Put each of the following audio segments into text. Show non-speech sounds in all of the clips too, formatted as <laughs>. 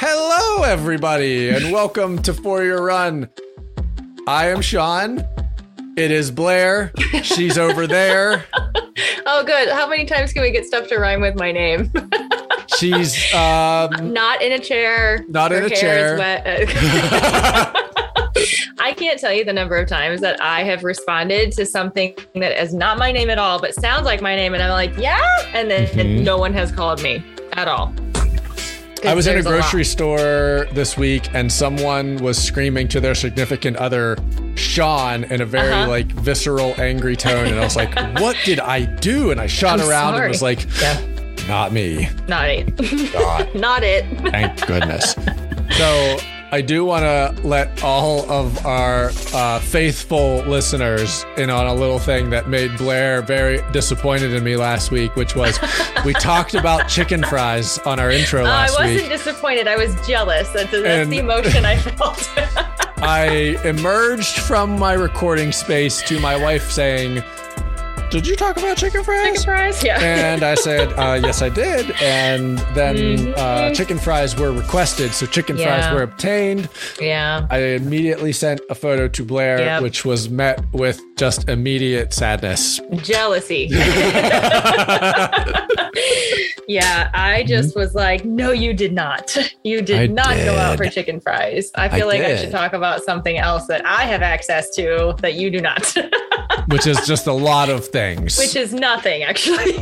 Hello, everybody, and welcome to For Your Run. I am Sean. It is Blair. She's over there. <laughs> Oh, good. How many times can we get stuff to rhyme with my name? <laughs> She's um, not in a chair. Not in Her a chair. <laughs> I can't tell you the number of times that I have responded to something that is not my name at all, but sounds like my name. And I'm like, yeah. And then Mhm. no one has called me at all. I was in a grocery store this week, and someone was screaming to their significant other, Sean, in a very Uh-huh. like visceral, angry tone, and I was like, <laughs> "What did I do?" And I shot I'm around sorry. and was like, Yeah. "Not me, Not it. God, <laughs> not it. thank goodness." <laughs> So I do want to let all of our uh, faithful listeners in on a little thing that made Blair very disappointed in me last week, which was <laughs> we talked about chicken fries on our intro Uh, I wasn't week. disappointed. I was jealous. That's, that's And- the emotion I felt. <laughs> I emerged from my recording space to my wife saying, Did you talk about chicken fries? Chicken fries? Yeah. And I said, uh, <laughs> Yes, I did. And then uh, Mhm. chicken fries were requested. So chicken fries were obtained. yeah. I immediately sent a photo to Blair, Yep. which was met with just immediate sadness. Jealousy. <laughs> <laughs> yeah, I mm-hmm. just was like, no, you did not. <laughs> You did I not go out for chicken fries. I feel like I should talk about something else that I have access to that you do not, <laughs> which is just a lot of things. which is nothing, actually. <laughs>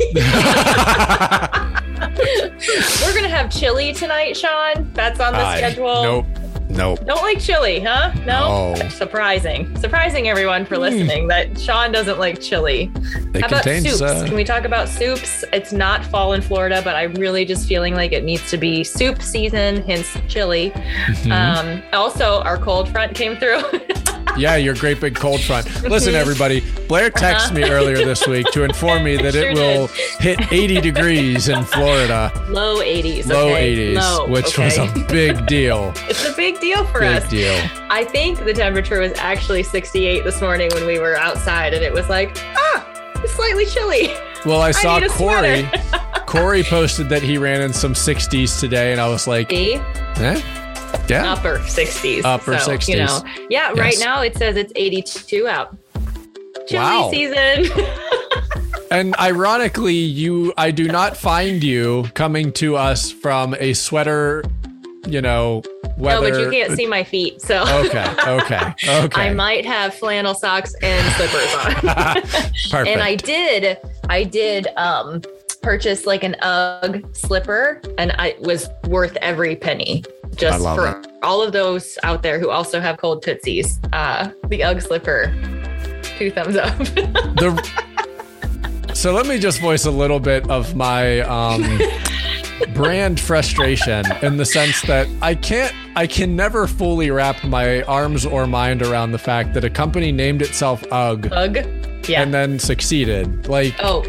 We're going to have chili tonight, Sean. That's on the I- schedule. Nope. Nope. Don't like chili, huh? No? No. Surprising. Surprising everyone for listening that Sean doesn't like chili. It How about soups? Uh, Can we talk about soups? It's not fall in Florida, but I'm really just feeling like it needs to be soup season, hence chili. mhm. Um, also, our cold front came through. <laughs> Yeah, your great big cold front. Listen, <laughs> everybody, Blair texted me earlier this week to inform me that Sure it will hit 80 degrees in Florida, Low 80s. low okay? 80s, Low, which okay? was a big deal. <laughs> It's a big deal for Big us. deal. I think the temperature was actually 68 this morning when we were outside, and it was like, ah, it's slightly chilly. Well, I <laughs> saw a Corey. <laughs> Corey posted that he ran in some 60s today, and I was like, See? eh? Yeah. Upper 60s. Upper so, You 60s. know, yeah, right now it says it's 82 out. Chili Wow. season. <laughs> And ironically, you I do not find you coming to us from a sweater, you know, No, but you can't see my feet, so Okay, okay, okay. <laughs> I might have flannel socks and slippers on. <laughs> Perfect. and I did, I did um purchase like an UGG slipper, and I it was worth every penny. Just for all of those out there who also have cold tootsies, uh, the UGG slipper, two thumbs up. the so let me just voice a little bit of my um <laughs> brand frustration in the sense that I can't I can never fully wrap my arms or mind around the fact that a company named itself UGG UGG, yeah. and then succeeded. Like Oh,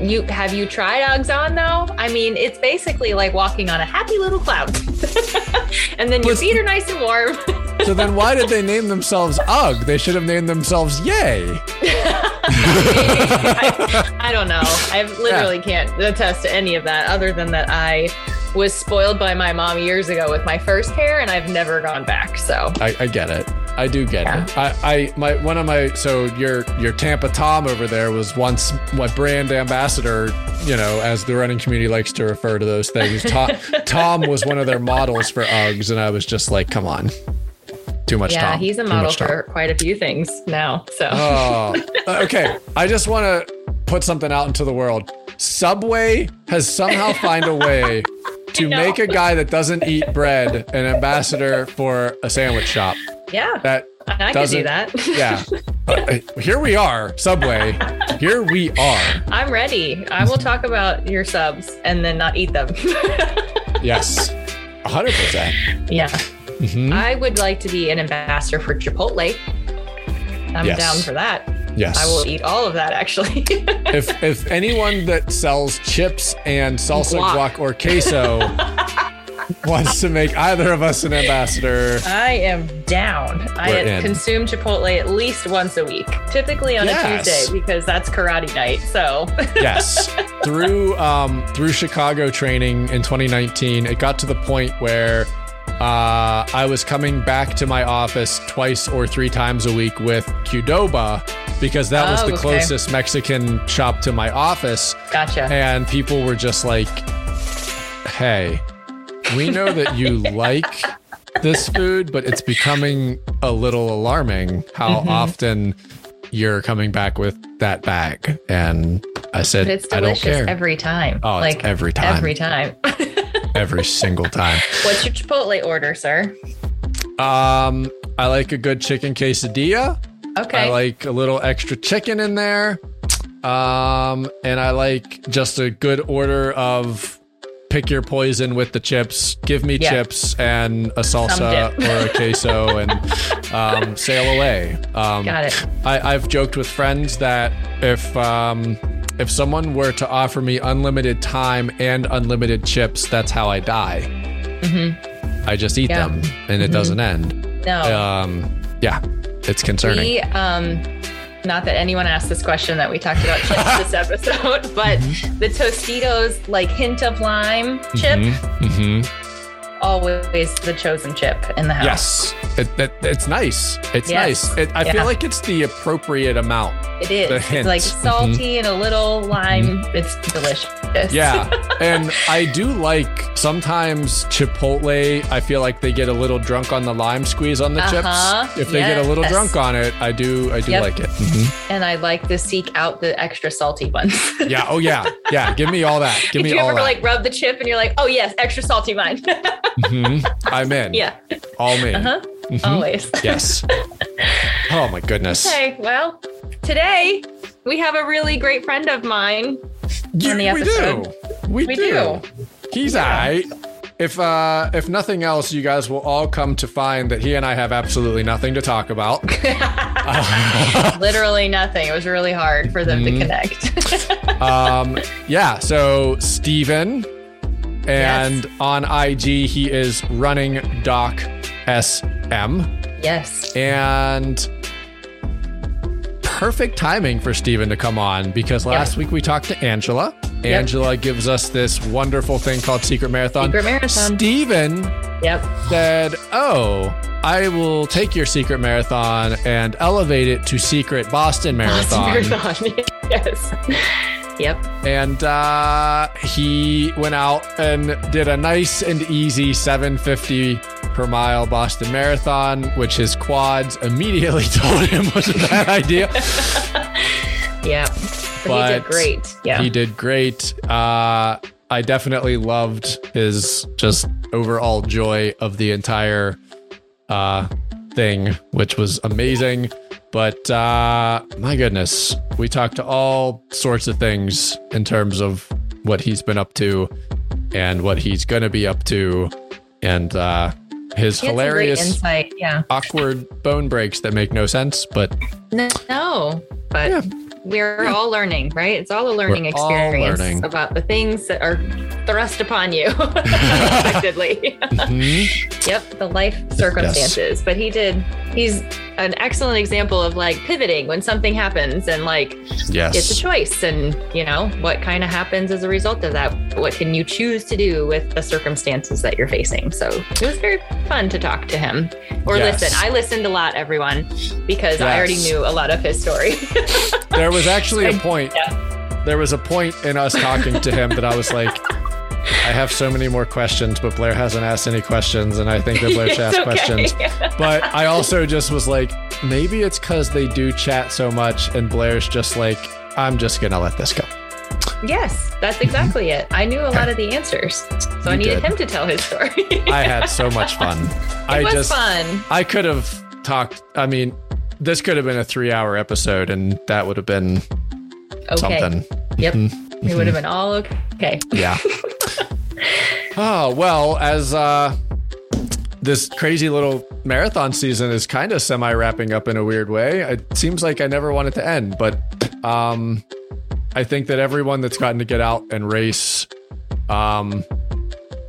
you have you tried Uggs on though? I mean, it's basically like walking on a happy little cloud. <laughs> and then your feet are nice and warm. <laughs> so then why did they name themselves UGG? They should have named themselves Yay. <laughs> I, I don't know. I literally can't attest to any of that other than that I was spoiled by my mom years ago with my first hair and I've never gone back. So I, I get it. I do get Yeah. it. I, I my one of my so your your Tampa Tom over there was once my brand ambassador, you know, as the running community likes to refer to those things. Tom, <laughs> Tom was one of their models for Uggs, and I was just like, come on, too much yeah, Tom. he's a model Tom. for quite a few things now. So Oh, uh, okay. I just want to put something out into the world. Subway has somehow find a way <laughs> to make a guy that doesn't eat bread an ambassador for a sandwich shop. Yeah, That I could do that. yeah. <laughs> Uh, here we are, Subway. Here we are. I'm ready. I will talk about your subs and then not eat them. <laughs> Yes. 100%. yeah. Mhm. I would like to be an ambassador for Chipotle. I'm Yes. down for that. Yes. I will eat all of that actually. <laughs> if if anyone that sells chips and salsa Guac. guac or queso <laughs> wants to make either of us an ambassador, I am down. I We're in. consume Chipotle at least once a week, typically on Yes. a Tuesday because that's karate night. So <laughs> yes. through um, through Chicago training in 2019, it got to the point where uh, I was coming back to my office twice or three times a week with Qdoba because that was Oh, the okay. closest Mexican shop to my office. gotcha. And people were just like, hey, we know that you like this food, but it's becoming a little alarming how Mm-hmm. often you're coming back with that bag. And I said, But it's I don't delicious care. every time. Oh, like every time. Every time. <laughs> Every single time. What's your Chipotle order, sir? Um, I like a good chicken quesadilla. Okay. I like a little extra chicken in there. Um, and I like just a good order of pick your poison with the chips. Give me Yeah. chips and a salsa or a queso and um, sail away. Um, Got it. I, I've joked with friends that if um, if someone were to offer me unlimited time and unlimited chips, that's how I die. I just eat Yeah. them and it doesn't end. No. Um, yeah, it's concerning. We um not that anyone asked this question that we talked about chips <laughs> this episode, but Mm-hmm. the Tostitos like hint of lime chip, hmm always the chosen chip in the house. Yes, it, it, it's nice. It's Yes. nice. It, I Yeah. feel like it's the appropriate amount. It is. It's like salty and a little lime. It's delicious. Yeah, <laughs> and I do like sometimes Chipotle. I feel like they get a little drunk on the lime squeeze on the Uh-huh. chips. If they get a little drunk on it, I do. I do Yep. like it. Mhm. <laughs> and I like to seek out the extra salty ones. Yeah. Oh yeah. Yeah. Give me all that. Give me <laughs> if me you all ever that. like rub the chip and you're like, oh yes, extra salty mine. Mhm. I'm in. yeah, All me. uh-huh. Mhm. always. Yes. Oh my goodness. Okay, well, today we have a really great friend of mine. You- on the we do. We, We do. do. He's alright. If uh if nothing else, you guys will all come to find that he and I have absolutely nothing to talk about. <laughs> <laughs> Literally nothing. It was really hard for them Mhm. to connect. <laughs> um yeah, so Steven and on IG he is running Doc SM yes. and perfect timing for Steven to come on because last week we talked to Angela. Angela gives us this wonderful thing called Secret Marathon. Secret Marathon. Steven Yep. said, Oh, I will take your secret marathon and elevate it to secret Boston Marathon. Marathon. <laughs> yes. Yep. And uh, he went out and did a nice and easy 750 per mile Boston Marathon, which his quads immediately <laughs> told him was a bad idea. <laughs> yeah. But, he did great. Yeah. He did great. Uh, I definitely loved his just overall joy of the entire uh, thing, which was amazing. But uh, my goodness, we talked to all sorts of things in terms of what he's been up to and what he's going to be up to, and uh, his He had some great hilarious, insight. Yeah. awkward bone breaks that make no sense. But No, no, but Yeah. we're all learning, right? It's all a learning We're experience learning. about the things that are thrust upon you <laughs> unexpectedly. <laughs> mhm, yep, the life circumstances. But he did. He's an excellent example of like pivoting when something happens and like yes, it's a choice and you know what kind of happens as a result of that what can you choose to do with the circumstances that you're facing so it was very fun to talk to him or Yes. listen i listened a lot everyone because i already knew a lot of his story there was actually a <laughs> point. yeah. There was a point in us talking to him that I was like, I have so many more questions, but Blair hasn't asked any questions, and I think that Blair <laughs> should ask okay. questions. But I also just was like, maybe it's because they do chat so much, and Blair's just like, I'm just gonna let this go. yes that's exactly it i knew a lot of the answers so i You needed did. him to tell his story I had so much fun. <laughs> I it was just, fun I could have talked. I mean, this could have been a three-hour episode, and that would have been okay something. yep Mhm. we would have been all okay Yeah. <laughs> oh, well, as uh this crazy little marathon season is kind of semi wrapping up in a weird way. It seems like I never want it to end, but um I think that everyone that's gotten to get out and race um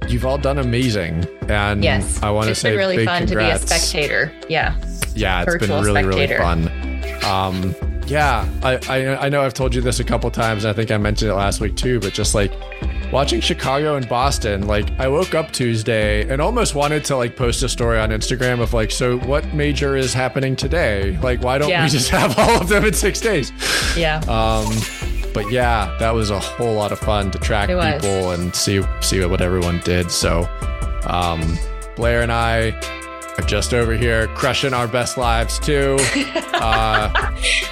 you've all done amazing. And yes, I want to it's say been really fun congrats. to be a spectator. Yeah. Yeah, it's been really, spectator. really fun. Um, yeah, I, I I know I've told you this a couple times. And I think I mentioned it last week too. But just like watching Chicago and Boston, like I woke up Tuesday and almost wanted to like post a story on Instagram of like, so what major is happening today? Like, why don't Yeah. we just <laughs> have all of them in six days? Yeah. Um, but yeah, that was a whole lot of fun to track people and see see what everyone did. So, um, Blair and I are just over here crushing our best lives too. <laughs> Uh,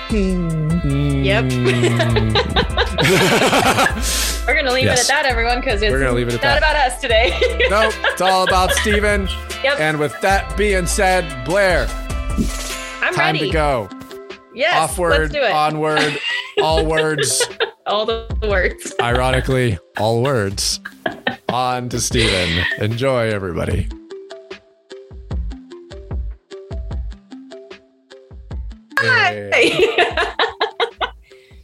Yep. mm, <laughs> We're gonna leave Yes. it at that, everyone, because it's We're gonna leave it at not that. about us today. <laughs> nope, it's all about Steven. Yep. And with that being said, Blair, I'm time ready. to go. Yes. Offward, let's do it. onward, all words. All the words. Ironically, all words. On to Steven. Enjoy, everybody. Yay.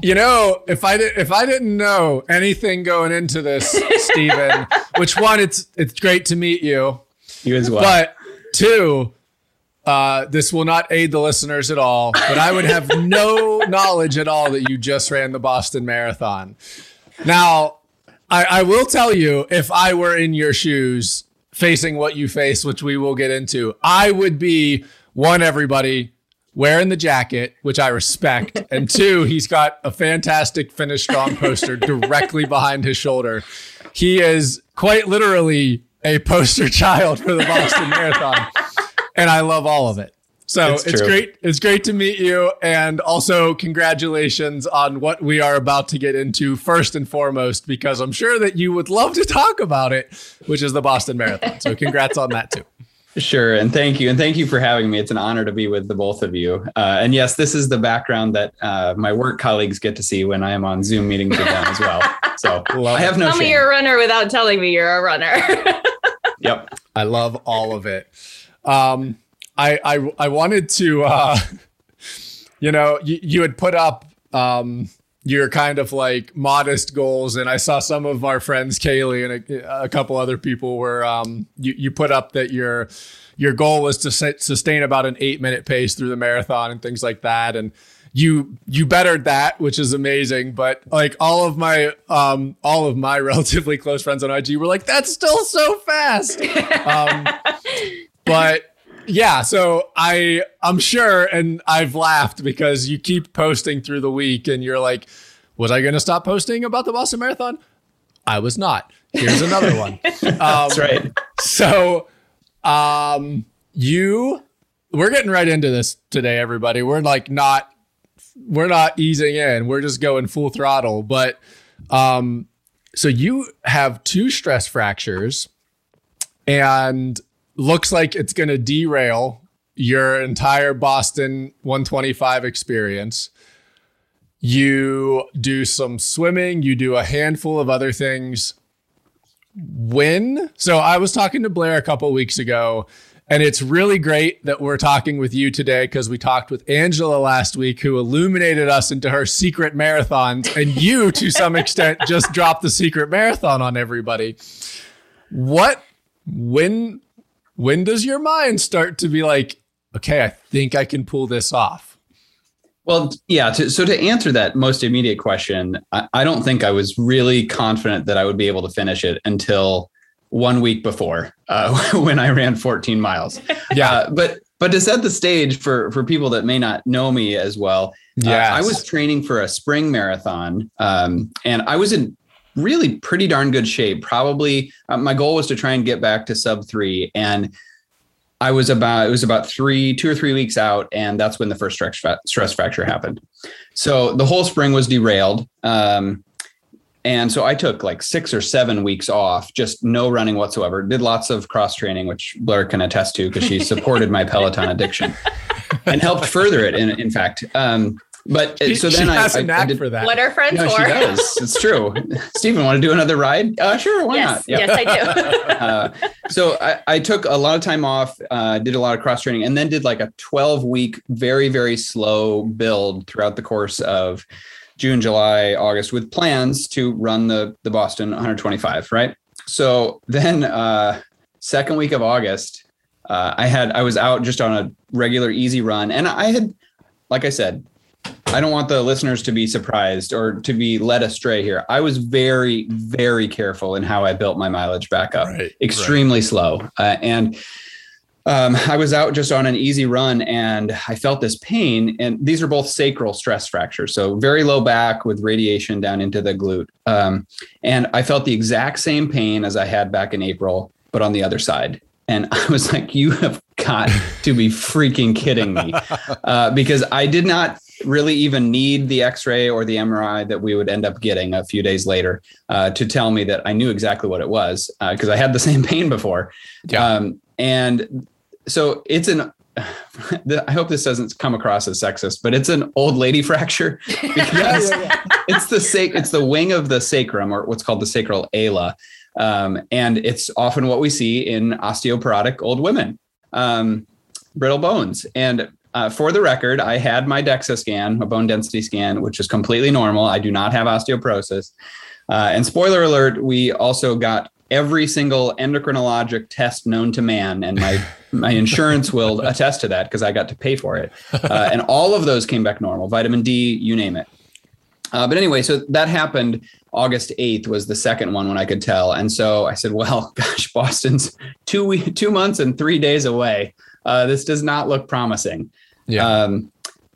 You know, if I did, if I didn't know anything going into this, Stephen, <laughs> which one, it's it's great to meet you, You as well. but two, uh, this will not aid the listeners at all. But I would have no <laughs> knowledge at all that you just ran the Boston Marathon. Now, I, I will tell you, if I were in your shoes, facing what you face, which we will get into, I would be one everybody wearing the jacket, which I respect, <laughs> and two, he's got a fantastic finish strong poster directly behind his shoulder. He is quite literally a poster child for the Boston Marathon, and I love all of it. So It's it's, great. It's great to meet you, and also congratulations on what we are about to get into. First and foremost, because I'm sure that you would love to talk about it, which is the Boston Marathon. So congrats on that too. Sure. And thank you. And thank you for having me. It's an honor to be with the both of you. Uh, and yes, this is the background that uh, my work colleagues get to see when I am on Zoom meetings with them as well. <laughs> So I have no Tell me you're a runner without telling me you're a runner. <laughs> Yep. I love all of it. Um, I, I I wanted to, uh, <laughs> you know, you, you had put up um, your kind of like modest goals, and I saw some of our friends, Kaylee and a, a couple other people, were um, you you put up that your your goal was to sustain about an eight minute pace through the marathon and things like that, and you you bettered that, which is amazing. But like all of my um all of my <laughs> relatively close friends on IG were like, "That's still so fast." <laughs> um, but yeah, so I I'm sure, and I've laughed because you keep posting through the week, and you're like, "Was I going to stop posting about the Boston Marathon?" I was not. Here's another one. <laughs> Um, That's right. so, um, you, we're getting right into this today, everybody. We're like not, we're not easing in. We're just going full throttle. But, um, so you have two stress fractures, and looks like it's going to derail your entire Boston 125 experience. You do some swimming, you do a handful of other things. When? So i was talking to blair a couple weeks ago and it's really great that we're talking with you today because we talked with angela last week who illuminated us into her secret marathons and you to some <laughs> extent just dropped the secret marathon on everybody. What when when does your mind start to be like okay i think i can pull this off Well, yeah. To, so to answer that most immediate question, I, I don't think I was really confident that I would be able to finish it until one week before uh, <laughs> when I ran 14 miles. <laughs> yeah Uh, but but to set the stage for for people that may not know me as well, uh, I was training for a spring marathon, um, and I was in really pretty darn good shape. Probably uh, my goal was to try and get back to sub three, and I was about it was about three two or three weeks out, and that's when the first stress fra- stress fracture happened. So the whole spring was derailed. Um, and so I took like six or seven weeks off, just no running whatsoever. Did lots of cross training, which Blair can attest to because she supported my Peloton addiction <laughs> and helped further it. In, in fact, um, but uh, so she then I, has a I, I knack did, for that what are friends no, for? she does. <laughs> It's true. Stephen, want to do another ride? Uh, sure, why yes, not? Yeah. yes, I do. <laughs> uh, so I, I took a lot of time off, uh, did a lot of cross training, and then did like a 12 week, very, very slow build throughout the course of June, July, August with plans to run the, the Boston 125, right? so then, uh, second week of August, uh, I had I was out just on a regular easy run, and I had, like I said, I don't want the listeners to be surprised or to be led astray here. I was very, very careful in how I built my mileage back up. Right, Extremely slow, uh, and um, I was out just on an easy run and I felt this pain. And these are both sacral stress fractures. So very low back with radiation down into the glute. Um, and I felt the exact same pain as I had back in April, but on the other side. And <laughs> I was like, you have got to be freaking kidding me. <laughs> Uh, because I did not really even need the x-ray or the mri that we would end up getting a few days later uh, to tell me that i knew exactly what it was because uh, i had the <laughs> same pain before yeah. Um, and so it's an <sighs> I hope this doesn't come across as sexist, but it's an old lady fracture <laughs> because it's the sac- it's the wing of the sacrum or what's called the sacral ala, um, and it's often what we see in osteoporotic old women, um, brittle bones. And uh, for the record, I had my DEXA scan, a bone density scan, which is completely normal. I do not have osteoporosis. Uh, and spoiler alert, we also got every single endocrinologic test known to man, and my <laughs> my insurance will attest to that because I got to pay for it. Uh, and all of those came back normal, vitamin D, you name it. Uh, but anyway, so that happened August 8th was the second one when I could tell. And so I said, well, <laughs> gosh, Boston's two week, two months and three days away. Uh, this does not look promising. Yeah. Um,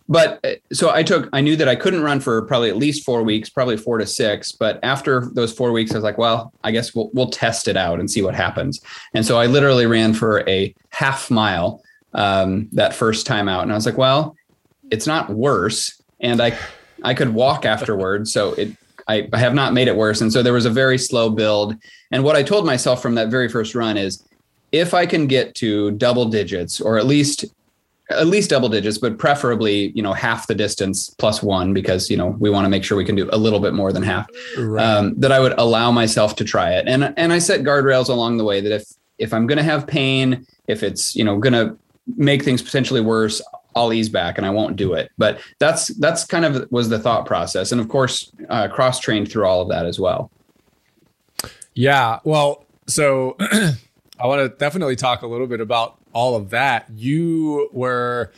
but uh, so I took, I knew that I couldn't run for probably at least four weeks, probably four to six. But after those four weeks, I was like, well, I guess we'll, we'll test it out and see what happens. And so I literally ran for a half mile um, that first time out. And I was like, well, it's not worse. And I, I could walk afterwards. So it, I, I have not made it worse. And so there was a very slow build. And what I told myself from that very first run is if I can get to double digits or at least at least double digits, but preferably, you know, half the distance plus one because, you know, we want to make sure we can do a little bit more than half. Right. Um, that I would allow myself to try it. And and I set guardrails along the way that if if I'm gonna have pain, if it's, you know, gonna make things potentially worse, I'll ease back and I won't do it. But that's that's kind of was the thought process. And of course, uh, cross trained through all of that as well. Yeah. Well, so <clears throat> I want to definitely talk a little bit about all of that, you were,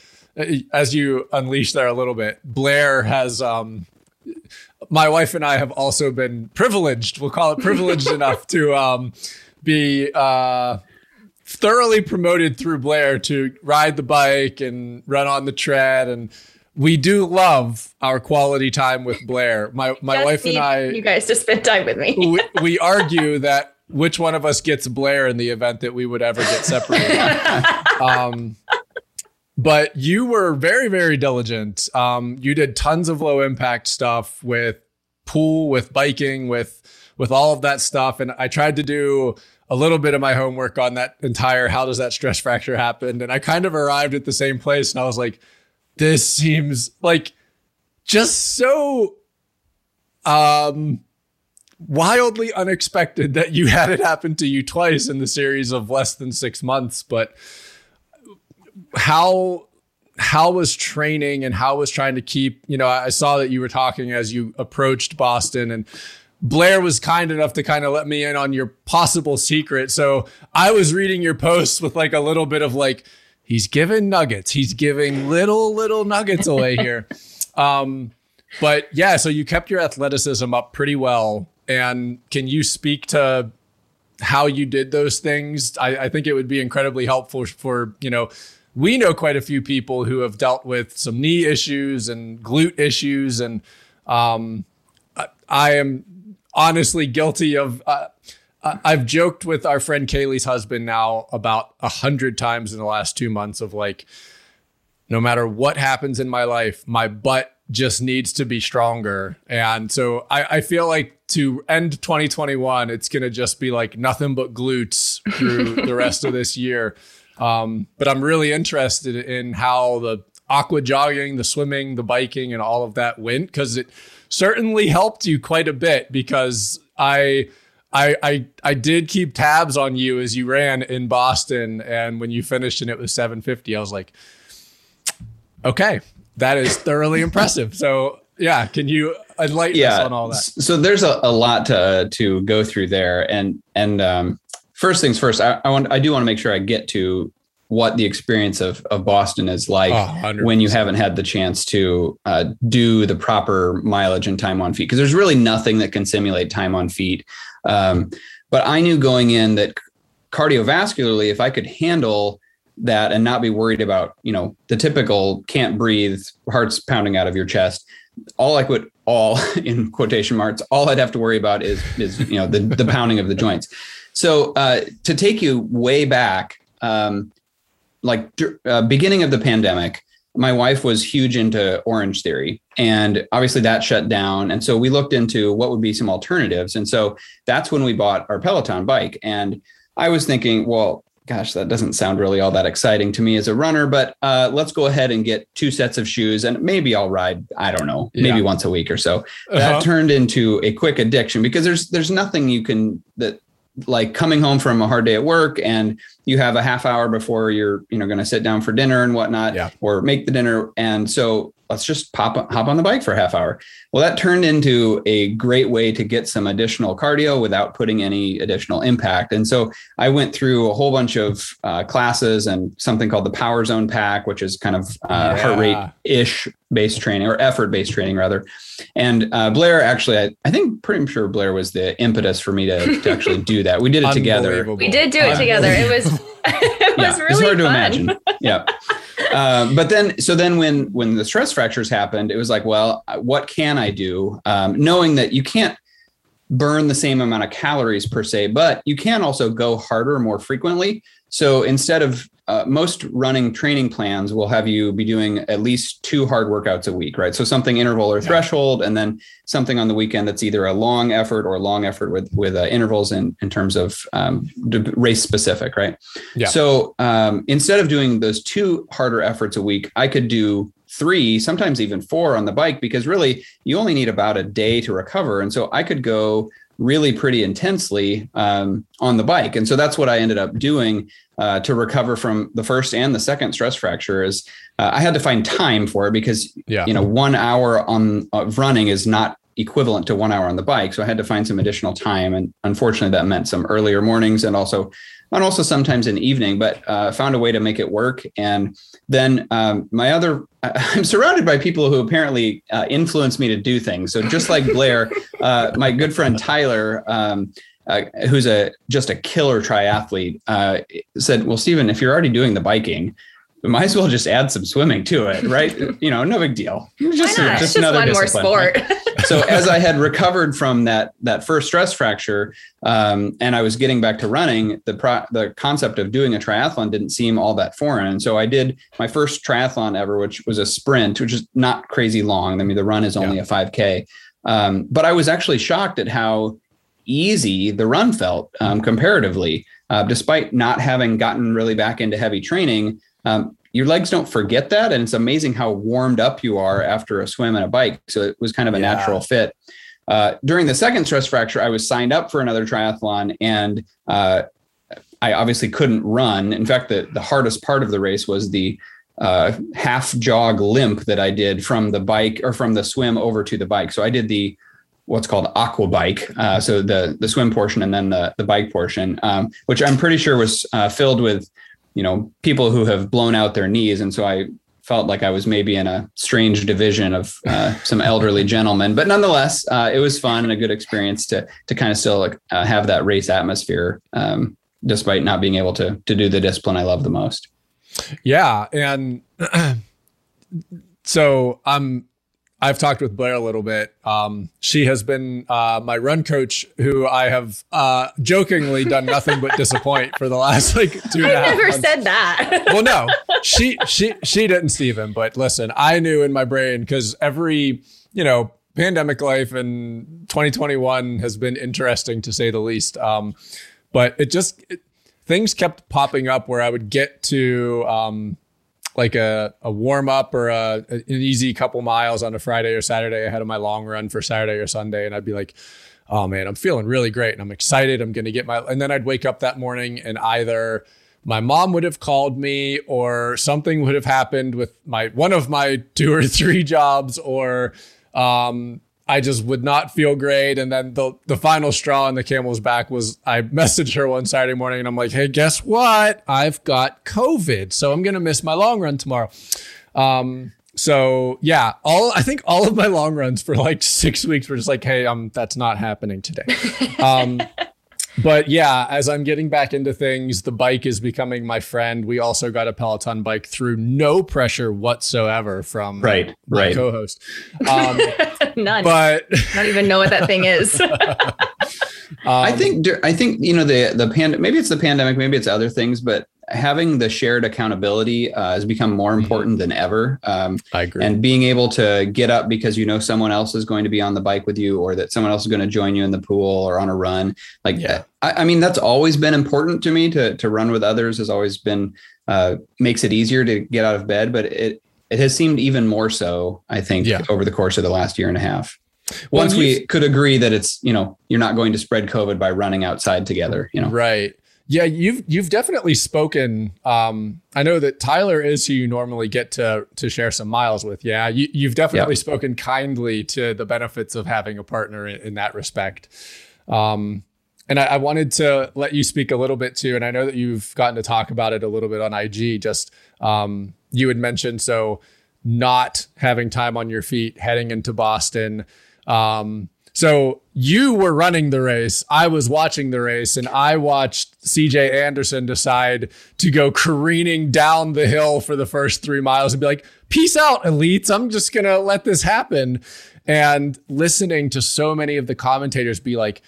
as you unleash there a little bit, Blair has, um, my wife and I have also been privileged, we'll call it privileged <laughs> enough to um, be uh, thoroughly promoted through Blair to ride the bike and run on the tread and we do love our quality time with Blair. My my wife and I you guys to spend time with me. we, we argue <laughs> that which one of us gets Blair in the event that we would ever get separated. <laughs> um, but you were very, very diligent. Um, you did tons of low impact stuff with pool, with biking, with with all of that stuff. And I tried to do a little bit of my homework on that entire how does that stress fracture happen? And I kind of arrived at the same place. And I was like, this seems like just so um wildly unexpected that you had it happen to you twice in the series of less than six months. But how how was training and how was trying to keep you know i saw that you were talking as you approached boston and blair was kind enough to kind of let me in on your possible secret. So i was reading your posts with like a little bit of like he's giving nuggets. He's giving little little nuggets away here. <laughs> Um but yeah so you kept your athleticism up pretty well and can you speak to how you did those things? I, I think it would be incredibly helpful for, you know, we know quite a few people who have dealt with some knee issues and glute issues. And um, I, I am honestly guilty of. Uh, I've joked with our friend Kaylee's husband now about a hundred times in the last two months of like, no matter what happens in my life, my butt just needs to be stronger. And so I, I feel like to end 2021, it's going to just be like nothing but glutes through <laughs> the rest of this year. Um, but I'm really interested in how the aqua jogging, the swimming, the biking, and all of that went because it certainly helped you quite a bit because I. I, I I did keep tabs on you as you ran in Boston, and when you finished and it was 750, I was like, okay, that is thoroughly impressive. So yeah, can you enlighten yeah. us on all that. So there's a, a lot to to go through there, and and um, first things first, I, I want I do want to make sure I get to what the experience of, of Boston is like Oh, when you haven't had the chance to uh, do the proper mileage and time on feet because there's really nothing that can simulate time on feet. Um, but I knew going in that cardiovascularly, if I could handle that and not be worried about you know the typical can't breathe, heart's pounding out of your chest, all I could all <laughs> in quotation marks, all I'd have to worry about is is you know the the pounding of the joints. So uh, to take you way back, um, like uh, beginning of the pandemic, my wife was huge into Orange Theory, and obviously that shut down. And so we looked into what would be some alternatives. And so that's when we bought our Peloton bike. And I was thinking, well, gosh, that doesn't sound really all that exciting to me as a runner, but uh, let's go ahead and get two sets of shoes, and maybe I'll ride. I don't know, maybe Yeah. once a week or so that Uh-huh. turned into a quick addiction because there's there's nothing you can that like coming home from a hard day at work and you have a half hour before you're you know going to sit down for dinner and whatnot Yeah. or make the dinner and so let's just pop hop on the bike for a half hour well that turned into a great way to get some additional cardio without putting any additional impact and so i went through a whole bunch of uh, classes and something called the power zone pack which is kind of uh, heart rate ish based training or effort based training rather and uh, Blair actually, I, I think pretty sure Blair was the impetus for me to, to actually do that. We did it together. <laughs> We did do it together. It was <laughs> it was yeah, really it's hard to fun. imagine. Yeah. <laughs> Uh, but then, so then when when the stress fractures happened, it was like, well, what can I do? Um, knowing that you can't burn the same amount of calories per se, but you can also go harder more frequently. So instead of uh, most running training plans will have you be doing at least two hard workouts a week, right? So something interval or Yeah. threshold, and then something on the weekend that's either a long effort or a long effort with with uh, intervals in in terms of um, race specific, right? Yeah. So um, instead of doing those two harder efforts a week, I could do three, sometimes even four on the bike because really you only need about a day to recover, and so I could go really pretty intensely um, on the bike, and so that's what I ended up doing uh, to recover from the first and the second stress fracture. Is uh, I had to find time for it because Yeah. you know one hour on of running is not equivalent to one hour on the bike. So i had to find some additional time and unfortunately that meant some earlier mornings and also and also sometimes in the evening but uh, found a way to make it work. And then um, my other <laughs> i'm surrounded by people who apparently uh, influence me to do things. So just like blair <laughs> uh, my good friend tyler um, uh, who's a just a killer triathlete uh, said well stephen if you're already doing the biking we might as well just add some swimming to it, right? <laughs> you know, no big deal. Just, Why not? just just another one more sport. <laughs> so as I had recovered from that that first stress fracture, um, and I was getting back to running, the pro- the concept of doing a triathlon didn't seem all that foreign. And so I did my first triathlon ever, which was a sprint, which is not crazy long. I mean, the run is only a 5K, um, but I was actually shocked at how easy the run felt um, comparatively, uh, despite not having gotten really back into heavy training. Um, your legs don't forget that, and it's amazing how warmed up you are after a swim and a bike. So it was kind of a Yeah. natural fit. Uh, during the second stress fracture, I was signed up for another triathlon, and uh, I obviously couldn't run. In fact, the the hardest part of the race was the uh, half jog limp that I did from the bike or from the swim over to the bike. So I did the what's called aqua bike. Uh, so the the swim portion and then the the bike portion, um, which I'm pretty sure was uh, filled with you know people who have blown out their knees, and so I felt like I was maybe in a strange division of uh, some elderly gentlemen. But nonetheless, uh, it was fun and a good experience to to kind of still like, uh, have that race atmosphere, um, despite not being able to to do the discipline I love the most. Yeah, and <clears throat> so I'm. I've talked with Blair a little bit. Um, she has been uh, my run coach, who I have uh, jokingly done nothing but disappoint for the last like two I never months. said that. well, no, she she she didn't, Steven. But listen, I knew in my brain because every you know pandemic life in 2021 has been interesting to say the least. Um, but it just it, things kept popping up where I would get to um, like a, a warm up or a, an easy couple miles on a Friday or Saturday ahead of my long run for Saturday or Sunday, and I'd be like. Oh man, I'm feeling really great and I'm excited. I'm going to get my, and then I'd wake up that morning and either my mom would have called me or something would have happened with my one of my two or three jobs or um I just would not feel great. And then the the final straw on the camel's back was I messaged her one Saturday morning and I'm like, hey, guess what? I've got COVID, so I'm gonna miss my long run tomorrow. Um, so yeah, all I think all of my long runs for like six weeks were just like, hey, um, that's not happening today. <laughs> Um, but yeah, as I'm getting back into things, the bike is becoming my friend. We also got a Peloton bike through no pressure whatsoever from right, my right. co-host. Um, <laughs> <laughs> None. but I don't even know what that thing is. <laughs> I um, think I think you know the the pand maybe it's the pandemic, maybe it's other things, but having the shared accountability uh, has become more Mhm. important than ever. Um, I agree. and being able to get up because you know someone else is going to be on the bike with you, or that someone else is going to join you in the pool or on a run, like Yeah. I, I mean that's always been important to me. To to run with others has always been uh, makes it easier to get out of bed, but it it has seemed even more so. I think Yeah. over the course of the last year and a half. Once we could agree that it's you know you're not going to spread COVID by running outside together, you know. Right. Yeah, you've you've definitely spoken. Um, I know that Tyler is who you normally get to to share some miles with. Yeah, you, you've definitely spoken kindly to the benefits of having a partner in, in that respect. Um, and I, I wanted to let you speak a little bit too. And I know that you've gotten to talk about it a little bit on IG. Just um, you had mentioned so not having time on your feet heading into Boston. Um, so you were running the race. I was watching the race, and I watched CJ Albertson decide to go careening down the hill for the first three miles and be like, "Peace out, elites. I'm just gonna let this happen." And listening to so many of the commentators be like,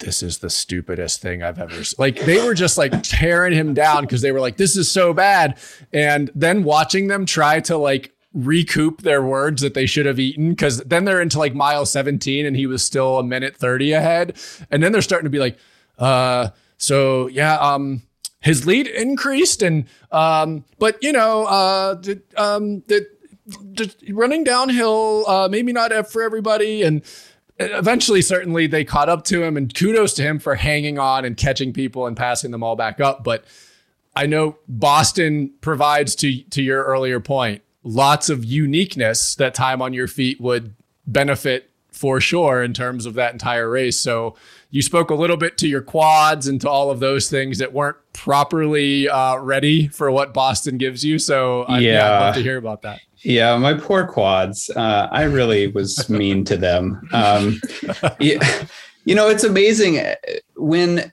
this is the stupidest thing I've ever seen. Like they were just like tearing him down because they were like, this is so bad. And then watching them try to like recoup their words that they should have eaten because then they're into like mile 17 and he was still a minute 30 ahead. And then they're starting to be like, uh, so yeah, um, his lead increased and um, but you know, uh, the, um, the, just running downhill, uh, maybe not for everybody and eventually certainly they caught up to him and kudos to him for hanging on and catching people and passing them all back up but i know boston provides to to your earlier point lots of uniqueness that time on your feet would benefit for sure in terms of that entire race so you spoke a little bit to your quads and to all of those things that weren't properly uh, ready for what boston gives you so uh, yeah. Yeah. i'd love to hear about that Yeah, my poor quads. Uh, I really was mean to them. Um, yeah, <laughs> you know, it's amazing uh, when,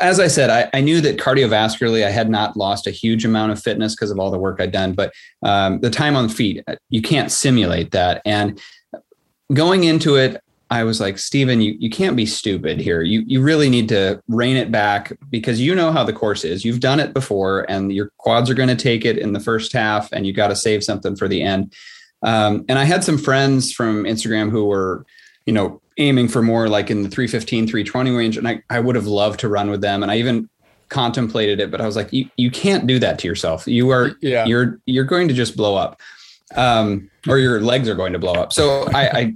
as I said, I, I knew that cardiovascularly I had not lost a huge amount of fitness because of all the work I'd done, but um, the time on feet, uh, you can't simulate that. And going into it, I was like, Steven, you, you can't be stupid here. You you really need to rein it back because you know how the course is. You've done it before, and your quads are going to take it in the first half, and you got to save something for the end. Um, and I had some friends from Instagram who were, you know, aiming for more like in the 315, 320 range. And I, I would have loved to run with them. And I even contemplated it, but I was like, you, you can't do that to yourself. You are, Yeah. you're, you're going to just blow up. Um, or your legs are going to blow up. So I, I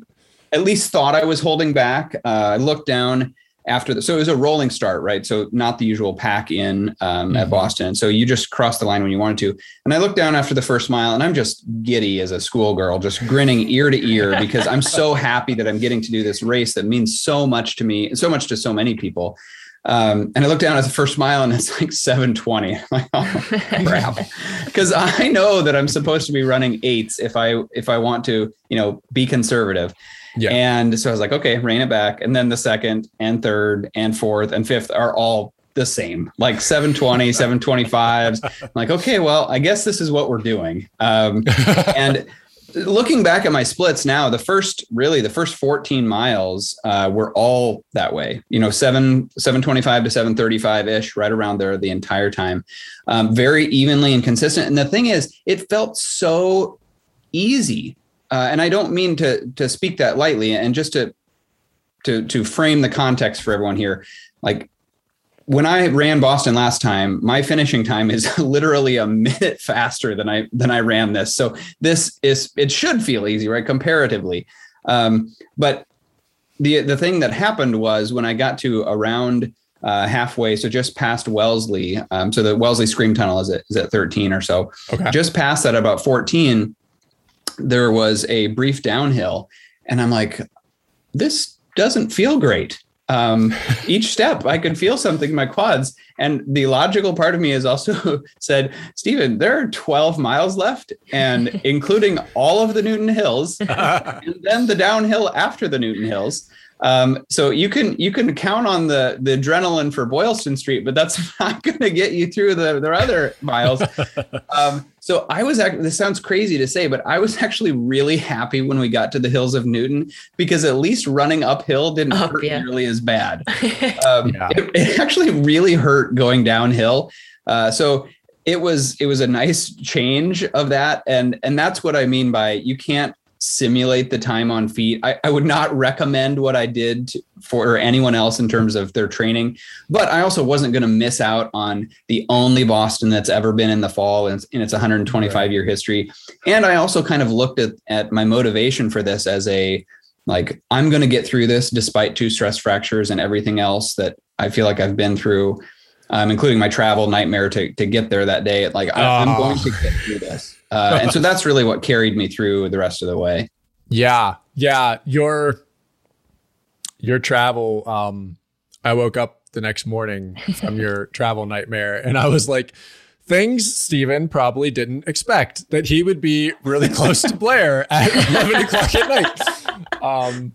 at least thought I was holding back. Uh, I looked down after the, so it was a rolling start, right? So not the usual pack in um, at Mhm. Boston. So you just cross the line when you wanted to. And I looked down after the first mile and I'm just giddy as a schoolgirl, just grinning ear to ear <laughs> because I'm so happy that I'm getting to do this race that means so much to me, so much to so many people. Um, and I looked down at the first mile and it's <laughs> like 720. I'm like, oh crap. <laughs> Because I know that I'm supposed to be running eights if I if I want to, you know, be conservative. Yeah. And so I was like, okay, rein it back. And then the second and third and fourth and fifth are all the same, like 720, 725s. <laughs> I'm like, okay, well, I guess this is what we're doing. Um, <laughs> and looking back at my splits now, the first really the first 14 miles uh, were all that way. You know, seven 725 to 735 ish, right around there the entire time, um, very evenly and consistent. And the thing is, it felt so easy. Uh, and I don't mean to to speak that lightly. And just to to to frame the context for everyone here, like when I ran Boston last time, my finishing time is <laughs> literally a minute faster than I than I ran this. So this is it should feel easy, right? Comparatively. Um, but the the thing that happened was when I got to around uh, halfway, so just past Wellesley, um, so the Wellesley Scream Tunnel is at, is at 13 or so. okay. Just past that, about 14, there was a brief downhill. And I'm like, this doesn't feel great. Um, <laughs> each step I could feel something in my quads. And the logical part of me has also <laughs> said, Stephen, there are 12 miles left, and <laughs> including all of the Newton Hills, and then the downhill after the Newton Hills. Um, so you can you can count on the the adrenaline for Boylston Street, but that's <laughs> not going to get you through the the other miles. <laughs> Um, so I was actually this sounds crazy to say, but I was actually really happy when we got to the hills of Newton because at least running uphill didn't Up, hurt yeah. nearly as bad. <laughs> Um, Yeah. it, it actually really hurt going downhill. Uh, so it was it was a nice change of that, and and that's what I mean by you can't simulate the time on feet. I, I would not recommend what I did to, for anyone else in terms of their training, but I also wasn't going to miss out on the only Boston that's ever been in the fall in, in its 125 year history. And I also kind of looked at, at my motivation for this as a like, I'm going to get through this despite two stress fractures and everything else that I feel like I've been through. Um, including my travel nightmare to, to get there that day. Like I, I'm Oh. going to get through this. Uh, and so <laughs> that's really what carried me through the rest of the way. Yeah, yeah. Your your travel. Um, I woke up the next morning from your <laughs> travel nightmare, and I was like, things Stephen probably didn't expect that he would be really close to Blair <laughs> at eleven o'clock at night. Um,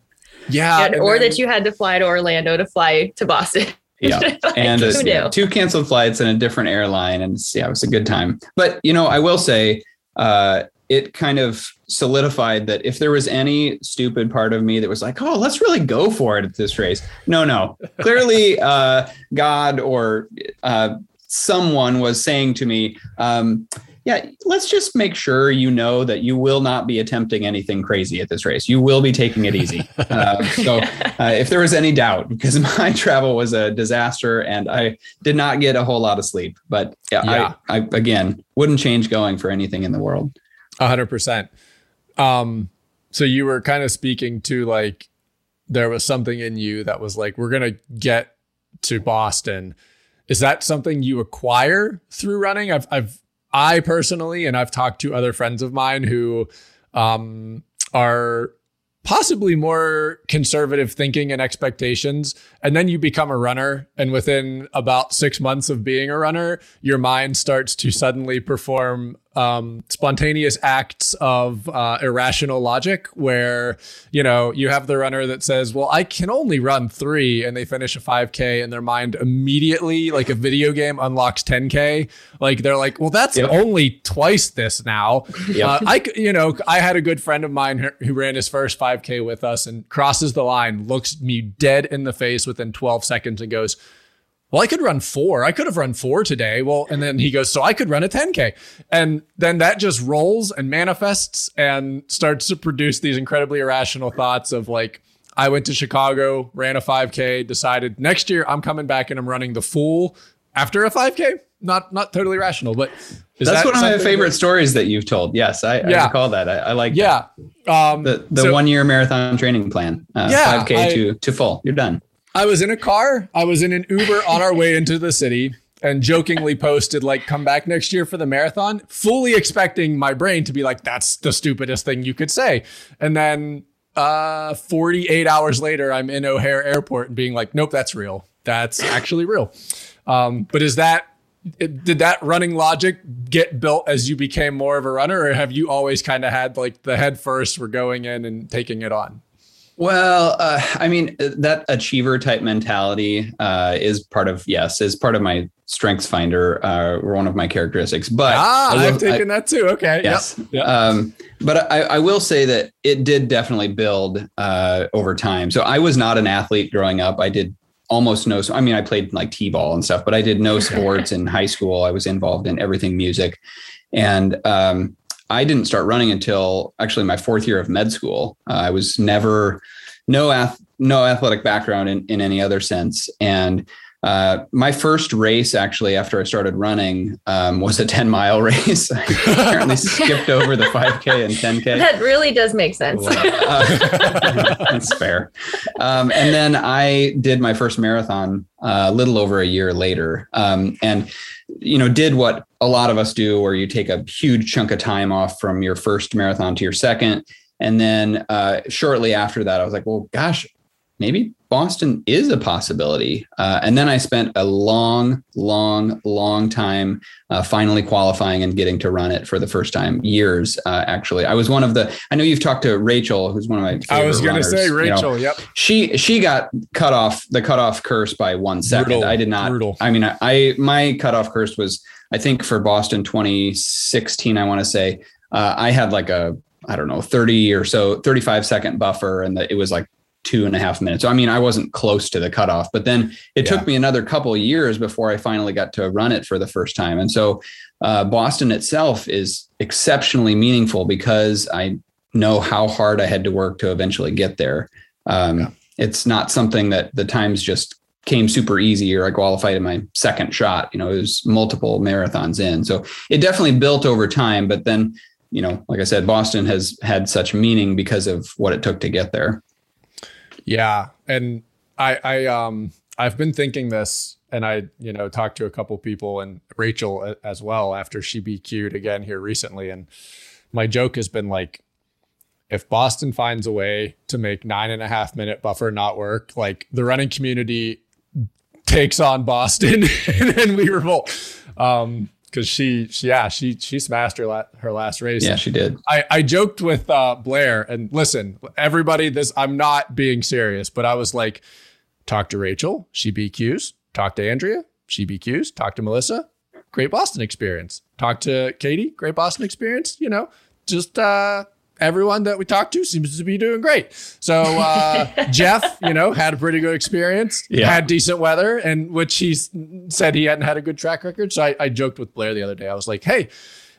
yeah, Yeah, and or then- that you had to fly to Orlando to fly to Boston. Yeah. Like, and who knew? two canceled flights and a different airline. And yeah, it was a good time. But, you know, I will say, uh, it kind of solidified that if there was any stupid part of me that was like, oh, let's really go for it at this race. No, no. <laughs> Clearly, uh, God or uh, someone was saying to me, um, yeah, let's just make sure you know that you will not be attempting anything crazy at this race. You will be taking it easy. <laughs> Uh, so, uh, if there was any doubt, because <laughs> my travel was a disaster and I did not get a whole lot of sleep, but yeah, Yeah. I, I again wouldn't change going for anything in the world. A hundred percent. Um, so you were kind of speaking to like there was something in you that was like, we're gonna get to Boston. Is that something you acquire through running? I've I've I personally and I've talked to other friends of mine who um are possibly more conservative thinking and expectations and then you become a runner and within about six months of being a runner your mind starts to suddenly perform um, spontaneous acts of uh, irrational logic where you know you have the runner that says well i can only run three and they finish a 5k and their mind immediately like a video game unlocks 10k like they're like well that's Yep. only twice this now Yep. uh, I, you know, I had a good friend of mine who ran his first 5K with us and crosses the line, looks me dead in the face within 12 seconds and goes, well, I could run four. I could have run four today. Well, and then he goes, so I could run a 10K. And then that just rolls and manifests and starts to produce these incredibly irrational thoughts of like, I went to Chicago, ran a 5K, decided next year I'm coming back and I'm running the full after a 5K. Not not totally rational, but is That's that one of my favorite that- stories that you've told. Yes, I, I Yeah. recall that. I, I like Yeah. Um, the the so- one year marathon training plan. Uh, Yeah, 5K I- to to full. You're done. I was in a car. I was in an Uber on our way into the city and jokingly posted like come back next year for the marathon, fully expecting my brain to be like that's the stupidest thing you could say. And then uh 48 hours later I'm in O'Hare Airport and being like nope, that's real. That's actually real. Um but is that did that running logic get built as you became more of a runner or have you always kind of had like the head first we're going in and taking it on? Well, uh, I mean, that achiever type mentality uh, is part of yes, is part of my strengths finder, uh, or one of my characteristics. But Ah, I will- I've taken that too. Okay. Yes. Yep. Yep. Um, but I, I will say that it did definitely build uh, over time. So I was not an athlete growing up. I did almost no. I mean, I played like t-ball and stuff, but I did no <laughs> sports in high school. I was involved in everything music, and um, I didn't start running until actually my fourth year of med school. Uh, I was never no ath- no athletic background in, in any other sense, and uh, my first race, actually, after I started running, um, was a 10 mile <laughs> race. I apparently skipped over the 5K and 10K. <laughs> That really does make sense. Uh, <laughs> that's fair. Um, and then I did my first marathon uh, a little over a year later. Um, and, you know, did what a lot of us do, where you take a huge chunk of time off from your first marathon to your second. And then uh, shortly after that, I was like, well, gosh, maybe Boston is a possibility. Uh, and then I spent a long, long, long time uh, finally qualifying and getting to run it for the first time. Years, uh, actually. I was one of the. I know you've talked to Rachel, who's one of my. I was going to say Rachel. You know, yep. She she got cut off the cutoff curse by one second. Brutal, I did not. brutal. I mean, I, I my cutoff curse was I think for Boston 2016. I want to say uh, I had like a I don't know 30 or so 35 second buffer, and the, it was like two and a half minutes. So I mean, I wasn't close to the cutoff, but then it Yeah. took me another couple of years before I finally got to run it for the first time. And so uh, Boston itself is exceptionally meaningful because I know how hard I had to work to eventually get there. Um, Yeah. It's not something that the times just came super easy or I qualified in my second shot. You know, it was multiple marathons in. So it definitely built over time. But then, you know, like I said, Boston has had such meaning because of what it took to get there. Yeah, and I, I, um, I've been thinking this, and I, you know, talked to a couple people and Rachel as well after she BQ'd again here recently, and my joke has been like, if Boston finds a way to make nine and a half minute buffer not work, like the running community takes on Boston <laughs> and we revolt. Um, cause she, she, yeah, she, she smashed her, la- her last race. Yeah, she did. I, I joked with uh, Blair and listen, everybody, this I'm not being serious, but I was like, talk to Rachel, she BQs, talk to Andrea, she BQs, talk to Melissa, great Boston experience. Talk to Katie, great Boston experience. You know, just uh everyone that we talked to seems to be doing great. So uh <laughs> Jeff, you know, had a pretty good experience, Yeah. had decent weather, and which he said he hadn't had a good track record. So I, I joked with Blair the other day. I was like, hey,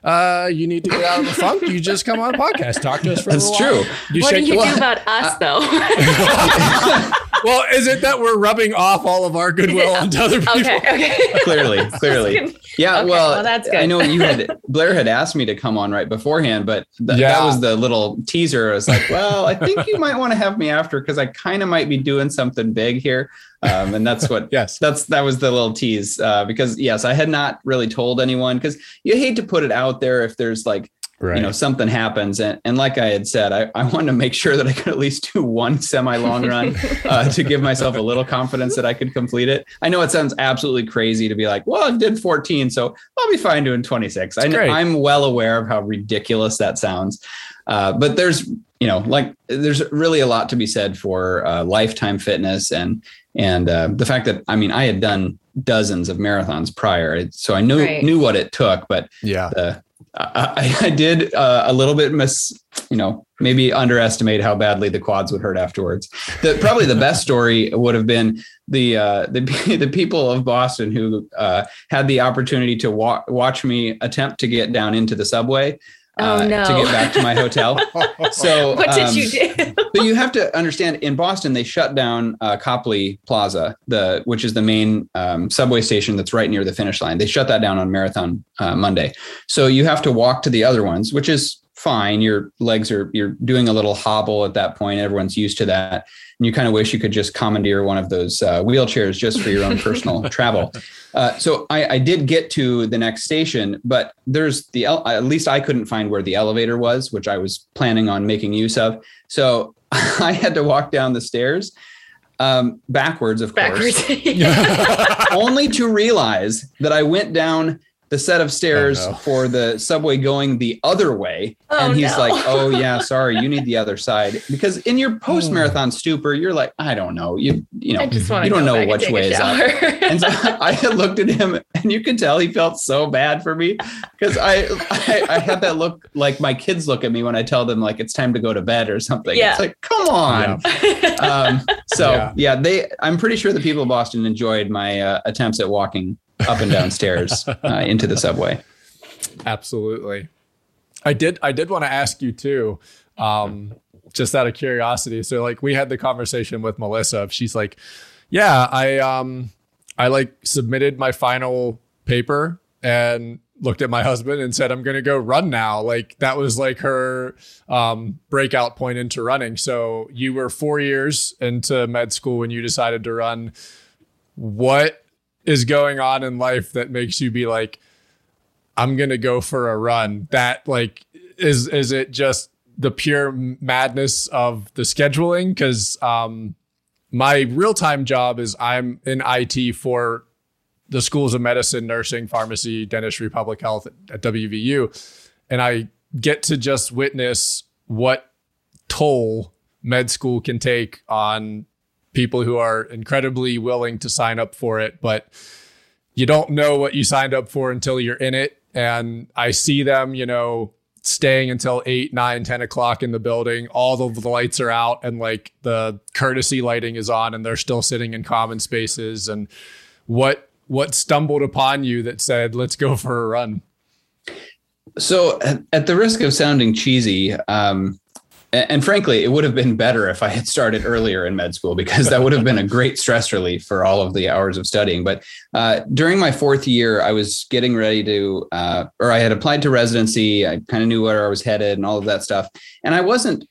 uh, you need to get out of the funk. You just come on a podcast, talk to us for a That's little while. true. You what do you do about us, though? <laughs> <laughs> well, is it that we're rubbing off all of our goodwill onto other people? okay, okay. <laughs> Clearly, <laughs> clearly. Yeah, Okay, well, well, that's good. I know you had <laughs> Blair had asked me to come on right beforehand, but th- Yeah. that was the little teaser. I was like, well, I think you might want to have me after because I kind of might be doing something big here, um, and that's what. Yes. That's that was the little tease uh, because yes, I had not really told anyone because you hate to put it out there if there's like Right. you know something happens and, and like i had said I, I wanted to make sure that i could at least do one semi long <laughs> run uh, to give myself a little confidence that i could complete it i know it sounds absolutely crazy to be like well i did 14 so i'll be fine doing 26 I know, great. i'm well aware of how ridiculous that sounds uh, but there's you know like there's really a lot to be said for uh, lifetime fitness and and uh, the fact that i mean i had done dozens of marathons prior so i knew Right. knew what it took but yeah. the I, <laughs> I did uh, a little bit miss, you know, maybe underestimate how badly the quads would hurt afterwards. The probably the best story would have been the uh, the <laughs> the people of Boston who uh, had the opportunity to wa- watch me attempt to get down into the subway. Oh, uh, no. To get back to my hotel. <laughs> So what did um, you do? <laughs> but you have to understand in Boston, they shut down uh, Copley Plaza, the which is the main um, subway station that's right near the finish line. They shut that down on Marathon uh, Monday, so you have to walk to the other ones, which is fine. Your legs are you're doing a little hobble at that point. Everyone's used to that, and you kind of wish you could just commandeer one of those uh, wheelchairs just for your own personal <laughs> travel. Uh, so I, I did get to the next station, but there's the at least I couldn't find where the elevator was, which I was planning on making use of. So <laughs> I had to walk down the stairs um, backwards, of Backwards. course, <laughs> only to realize that I went down the set of stairs Oh, no. for the subway going the other way. Oh, and he's no. like, <laughs> oh, yeah, sorry, you need the other side. Because in your post Hmm. marathon stupor, you're like, I don't know. You, you know, I just want to you don't know which way is up. <laughs> And so I looked at him, and you could tell he felt so bad for me because I, I I had that look like my kids look at me when I tell them like it's time to go to bed or something. Yeah. It's like, come on. Um, so Yeah. yeah. they. I'm pretty sure the people of Boston enjoyed my uh, attempts at walking up and down stairs <laughs> uh, into the subway. Absolutely. I did I did want to ask you too, um, just out of curiosity. So like we had the conversation with Melissa. if She's like, Yeah, I um I like submitted my final paper and looked at my husband and said, I'm gonna go run now. Like that was like her um breakout point into running. So you were four years into med school when you decided to run. What is going on in life that makes you be like, I'm gonna go for a run. That like is is it just the pure madness of the scheduling because um, my real time job is I'm in IT for the schools of medicine, nursing, pharmacy, dentistry, public health at WVU. And I get to just witness what toll med school can take on people who are incredibly willing to sign up for it, but you don't know what you signed up for until you're in it. And I see them, you know, staying until 8 9 10 o'clock in the building. All of the lights are out and like the courtesy lighting is on and they're still sitting in common spaces. And what what stumbled upon you that said let's go for a run so at the risk of sounding cheesy um, and frankly, it would have been better if I had started earlier in med school because that would have been a great stress relief for all of the hours of studying. But uh, during my fourth year, I was getting ready to, uh, or I had applied to residency. I kind of knew where I was headed and all of that stuff. And I wasn't,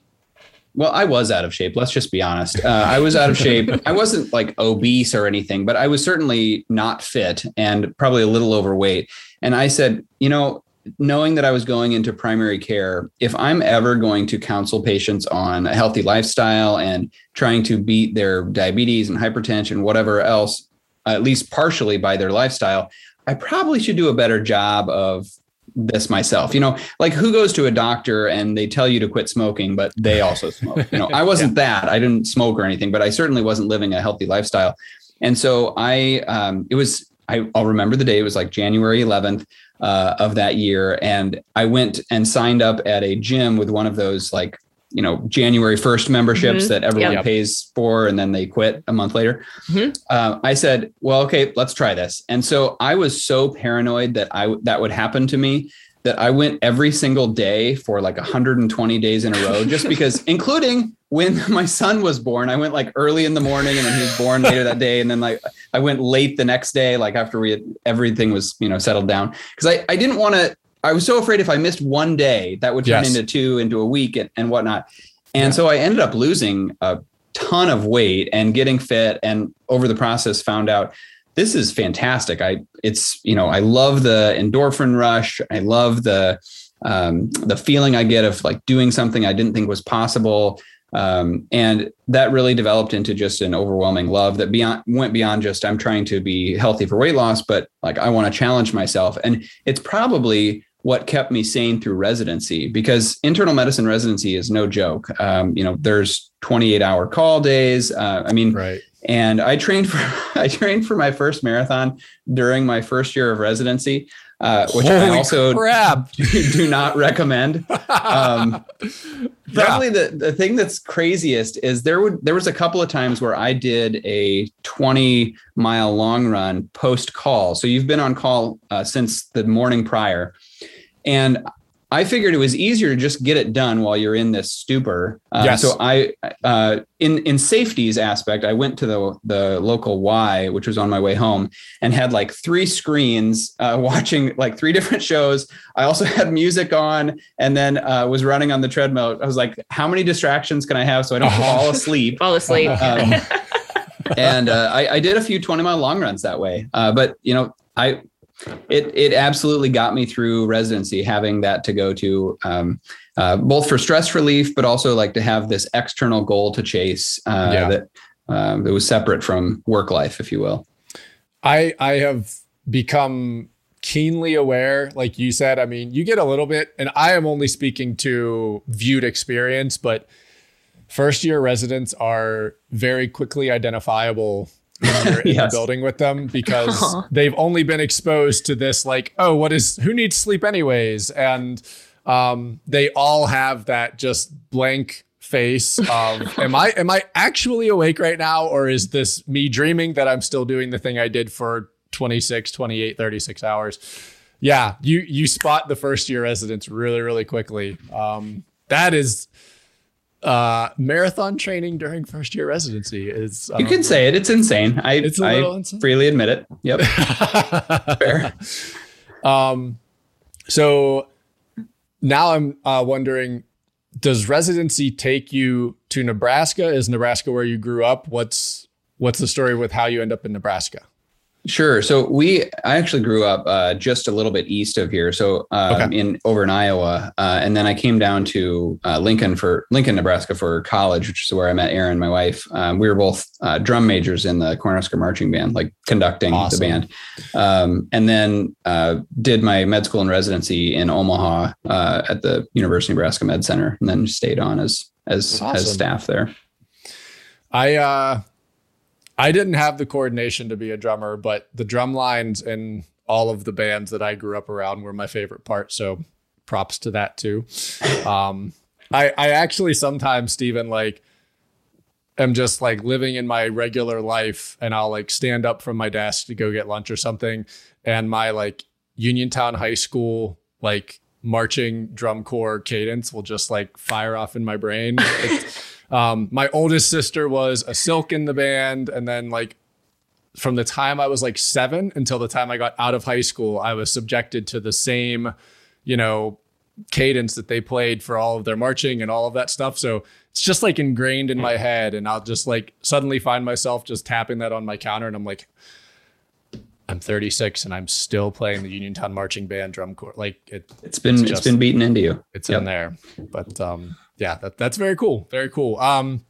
well, I was out of shape. Let's just be honest. Uh, I was out of shape. I wasn't like obese or anything, but I was certainly not fit and probably a little overweight. And I said, you know, knowing that I was going into primary care, if I'm ever going to counsel patients on a healthy lifestyle and trying to beat their diabetes and hypertension, whatever else, at least partially by their lifestyle, I probably should do a better job of this myself. You know, like who goes to a doctor and they tell you to quit smoking, but they also smoke. You know, I <laughs> wasn't yeah. that. I didn't smoke or anything, but I certainly wasn't living a healthy lifestyle. And so I, um, it was, I, I'll remember the day. It was like January 11th uh, of that year. And I went and signed up at a gym with one of those like, you know, January 1st memberships mm-hmm. that everyone yep. pays for and then they quit a month later. Mm-hmm. Uh, I said, well, okay, let's try this. And so I was so paranoid that I that would happen to me that I went every single day for like 120 days in a row, just because, <laughs> including when <laughs> my son was born, I went like early in the morning and then he was born later that day. And then like I went late the next day, like after we had, everything was, you know, settled down. Cause I, I didn't want to, I was so afraid if I missed one day that would turn yes. into two, into a week and, and whatnot. And yeah. so I ended up losing a ton of weight and getting fit. And over the process found out this is fantastic. I it's you know I love the endorphin rush. I love the um, the feeling I get of like doing something I didn't think was possible. Um, and that really developed into just an overwhelming love that beyond went beyond just I'm trying to be healthy for weight loss, but like I want to challenge myself. And it's probably what kept me sane through residency because internal medicine residency is no joke. Um, you know, there's 28 hour call days. Uh, I mean, right. And I trained for <laughs> I trained for my first marathon during my first year of residency, uh, which Holy I also crap. <laughs> do not recommend. Um, <laughs> probably the, the thing that's craziest is there would there was a couple of times where I did a 20 mile long run post call. So you've been on call uh, since the morning prior. And I figured it was easier to just get it done while you're in this stupor. Uh, yes. So I, uh, in in safety's aspect, I went to the the local Y, which was on my way home, and had like three screens uh, <laughs> watching like three different shows. I also had music on, and then uh, was running on the treadmill. I was like, how many distractions can I have so I don't fall asleep? <laughs> fall asleep. Um, <laughs> and uh, I, I, did a few 20 mile long runs that way. Uh, but you know, I it it absolutely got me through residency having that to go to um, uh, both for stress relief but also like to have this external goal to chase uh, yeah. that um, that was separate from work life if you will i i have become keenly aware like you said i mean you get a little bit and i am only speaking to viewed experience but first year residents are very quickly identifiable when you're <laughs> in yes. the building with them because they've only been exposed to this like oh what is who needs sleep anyways? And um, they all have that just blank face of <laughs> am i am i actually awake right now? Or is this me dreaming that i'm still doing the thing i did for 26 28 36 hours? Yeah you you spot the first year residents really really quickly. Um, that is uh, marathon training during first year residency is um, you can say it. It's insane. I, it's I insane. freely admit it. Yep. <laughs> Fair. Um so now i'm uh, wondering does residency take you to nebraska? Is nebraska where you grew up? What's what's the story with how you end up in nebraska Sure. So we, I actually grew up uh, just a little bit east of here, so um, Okay. in over in Iowa, uh, and then I came down to uh, Lincoln for Lincoln, Nebraska for college, which is where I met Erin, my wife. Um, we were both uh, drum majors in the Cornhusker marching band, like conducting Awesome. the band, um, and then uh, did my med school and residency in Omaha uh, at the University of Nebraska Med Center, and then stayed on as as Awesome. as staff there. I uh I didn't have the coordination to be a drummer, but the drum lines in all of the bands that I grew up around were my favorite part. So props to that too. Um I I actually sometimes Stephen, like am just like living in my regular life and I'll like stand up from my desk to go get lunch or something and my like Uniontown High School like marching drum corps cadence will just like fire off in my brain. Um, my oldest sister was a silk in the band, and then like from the time I was like seven until the time I got out of high school, I was subjected to the same, you know, cadence that they played for all of their marching and all of that stuff. So it's just like ingrained in my head, and I'll just like suddenly find myself just tapping that on my counter, and I'm like. I'm 36 and I'm still playing the Uniontown Marching Band drum corps. Like it, It's been It's it's just- been beaten into you. it's Yep. in there. But um, yeah, that, that's very cool. Very cool. Um,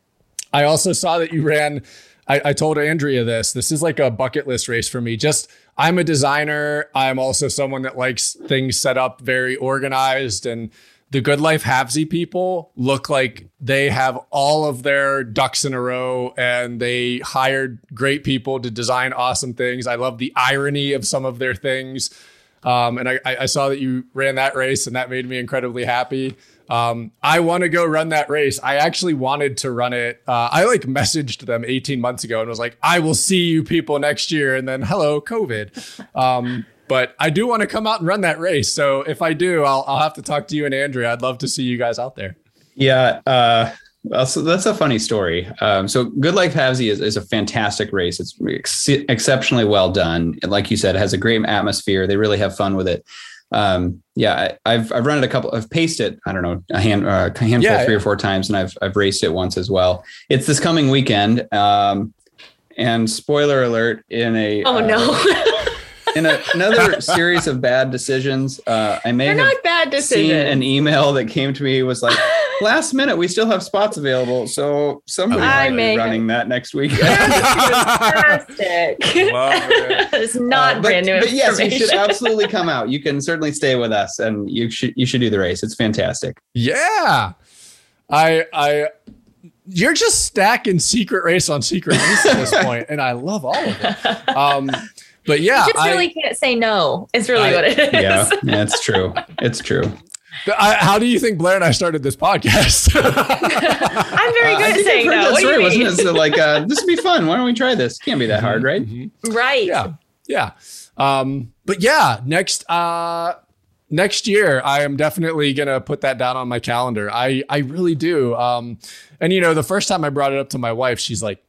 I also saw that you ran. I, I told Andrea this. This is like a bucket list race for me. Just I'm a designer. I'm also someone that likes things set up very organized. And the Good Life Halfsy people look like they have all of their ducks in a row and they hired great people to design awesome things. I love the irony of some of their things. Um, and I, I saw that you ran that race, and that made me incredibly happy. Um, I want to go run that race. I actually wanted to run it. Uh, I like messaged them 18 months ago and was like, I will see you people next year. And then, hello, COVID. Um, but I do want to come out and run that race. So if I do, I'll, I'll have to talk to you and Andrea. I'd love to see you guys out there. Yeah, uh, well, so that's a funny story. Um, so, Good Life Halfsy is, is a fantastic race. It's ex- exceptionally well done. And like you said, it has a great atmosphere. They really have fun with it. Um, yeah, I, I've I've run it a couple. I've paced it. I don't know a hand uh, a handful, Yeah, three yeah. or four times, and I've I've raced it once as well. It's this coming weekend. Um, and spoiler alert! In a Oh uh, no, <laughs> in a, another series of bad decisions, uh, I may they're have not bad seen an email that came to me was like <laughs> last minute we still have spots available so somebody I might may be have- running that next week. Fantastic. <laughs> it's not Uh, but, brand new but yes you should absolutely come out. You can certainly stay with us and you should you should do the race. It's fantastic. Yeah. I, I, you're just stacking secret race on secret race at this point, and I love all of it. Um, but yeah, you just I- really can't say no. It's really I- what it is. yeah yeah it's true it's true I, how do you think Blair and I started this podcast? <laughs> I'm very Uh, good I at think saying heard no. that What story, wasn't it? So like uh, this would be fun why don't we try this can't be that hard right Mhm. Right. Yeah. Yeah. Um, but yeah, next uh next year I am definitely gonna put that down on my calendar. I I really do. Um and you know, the first time I brought it up to my wife, she's like,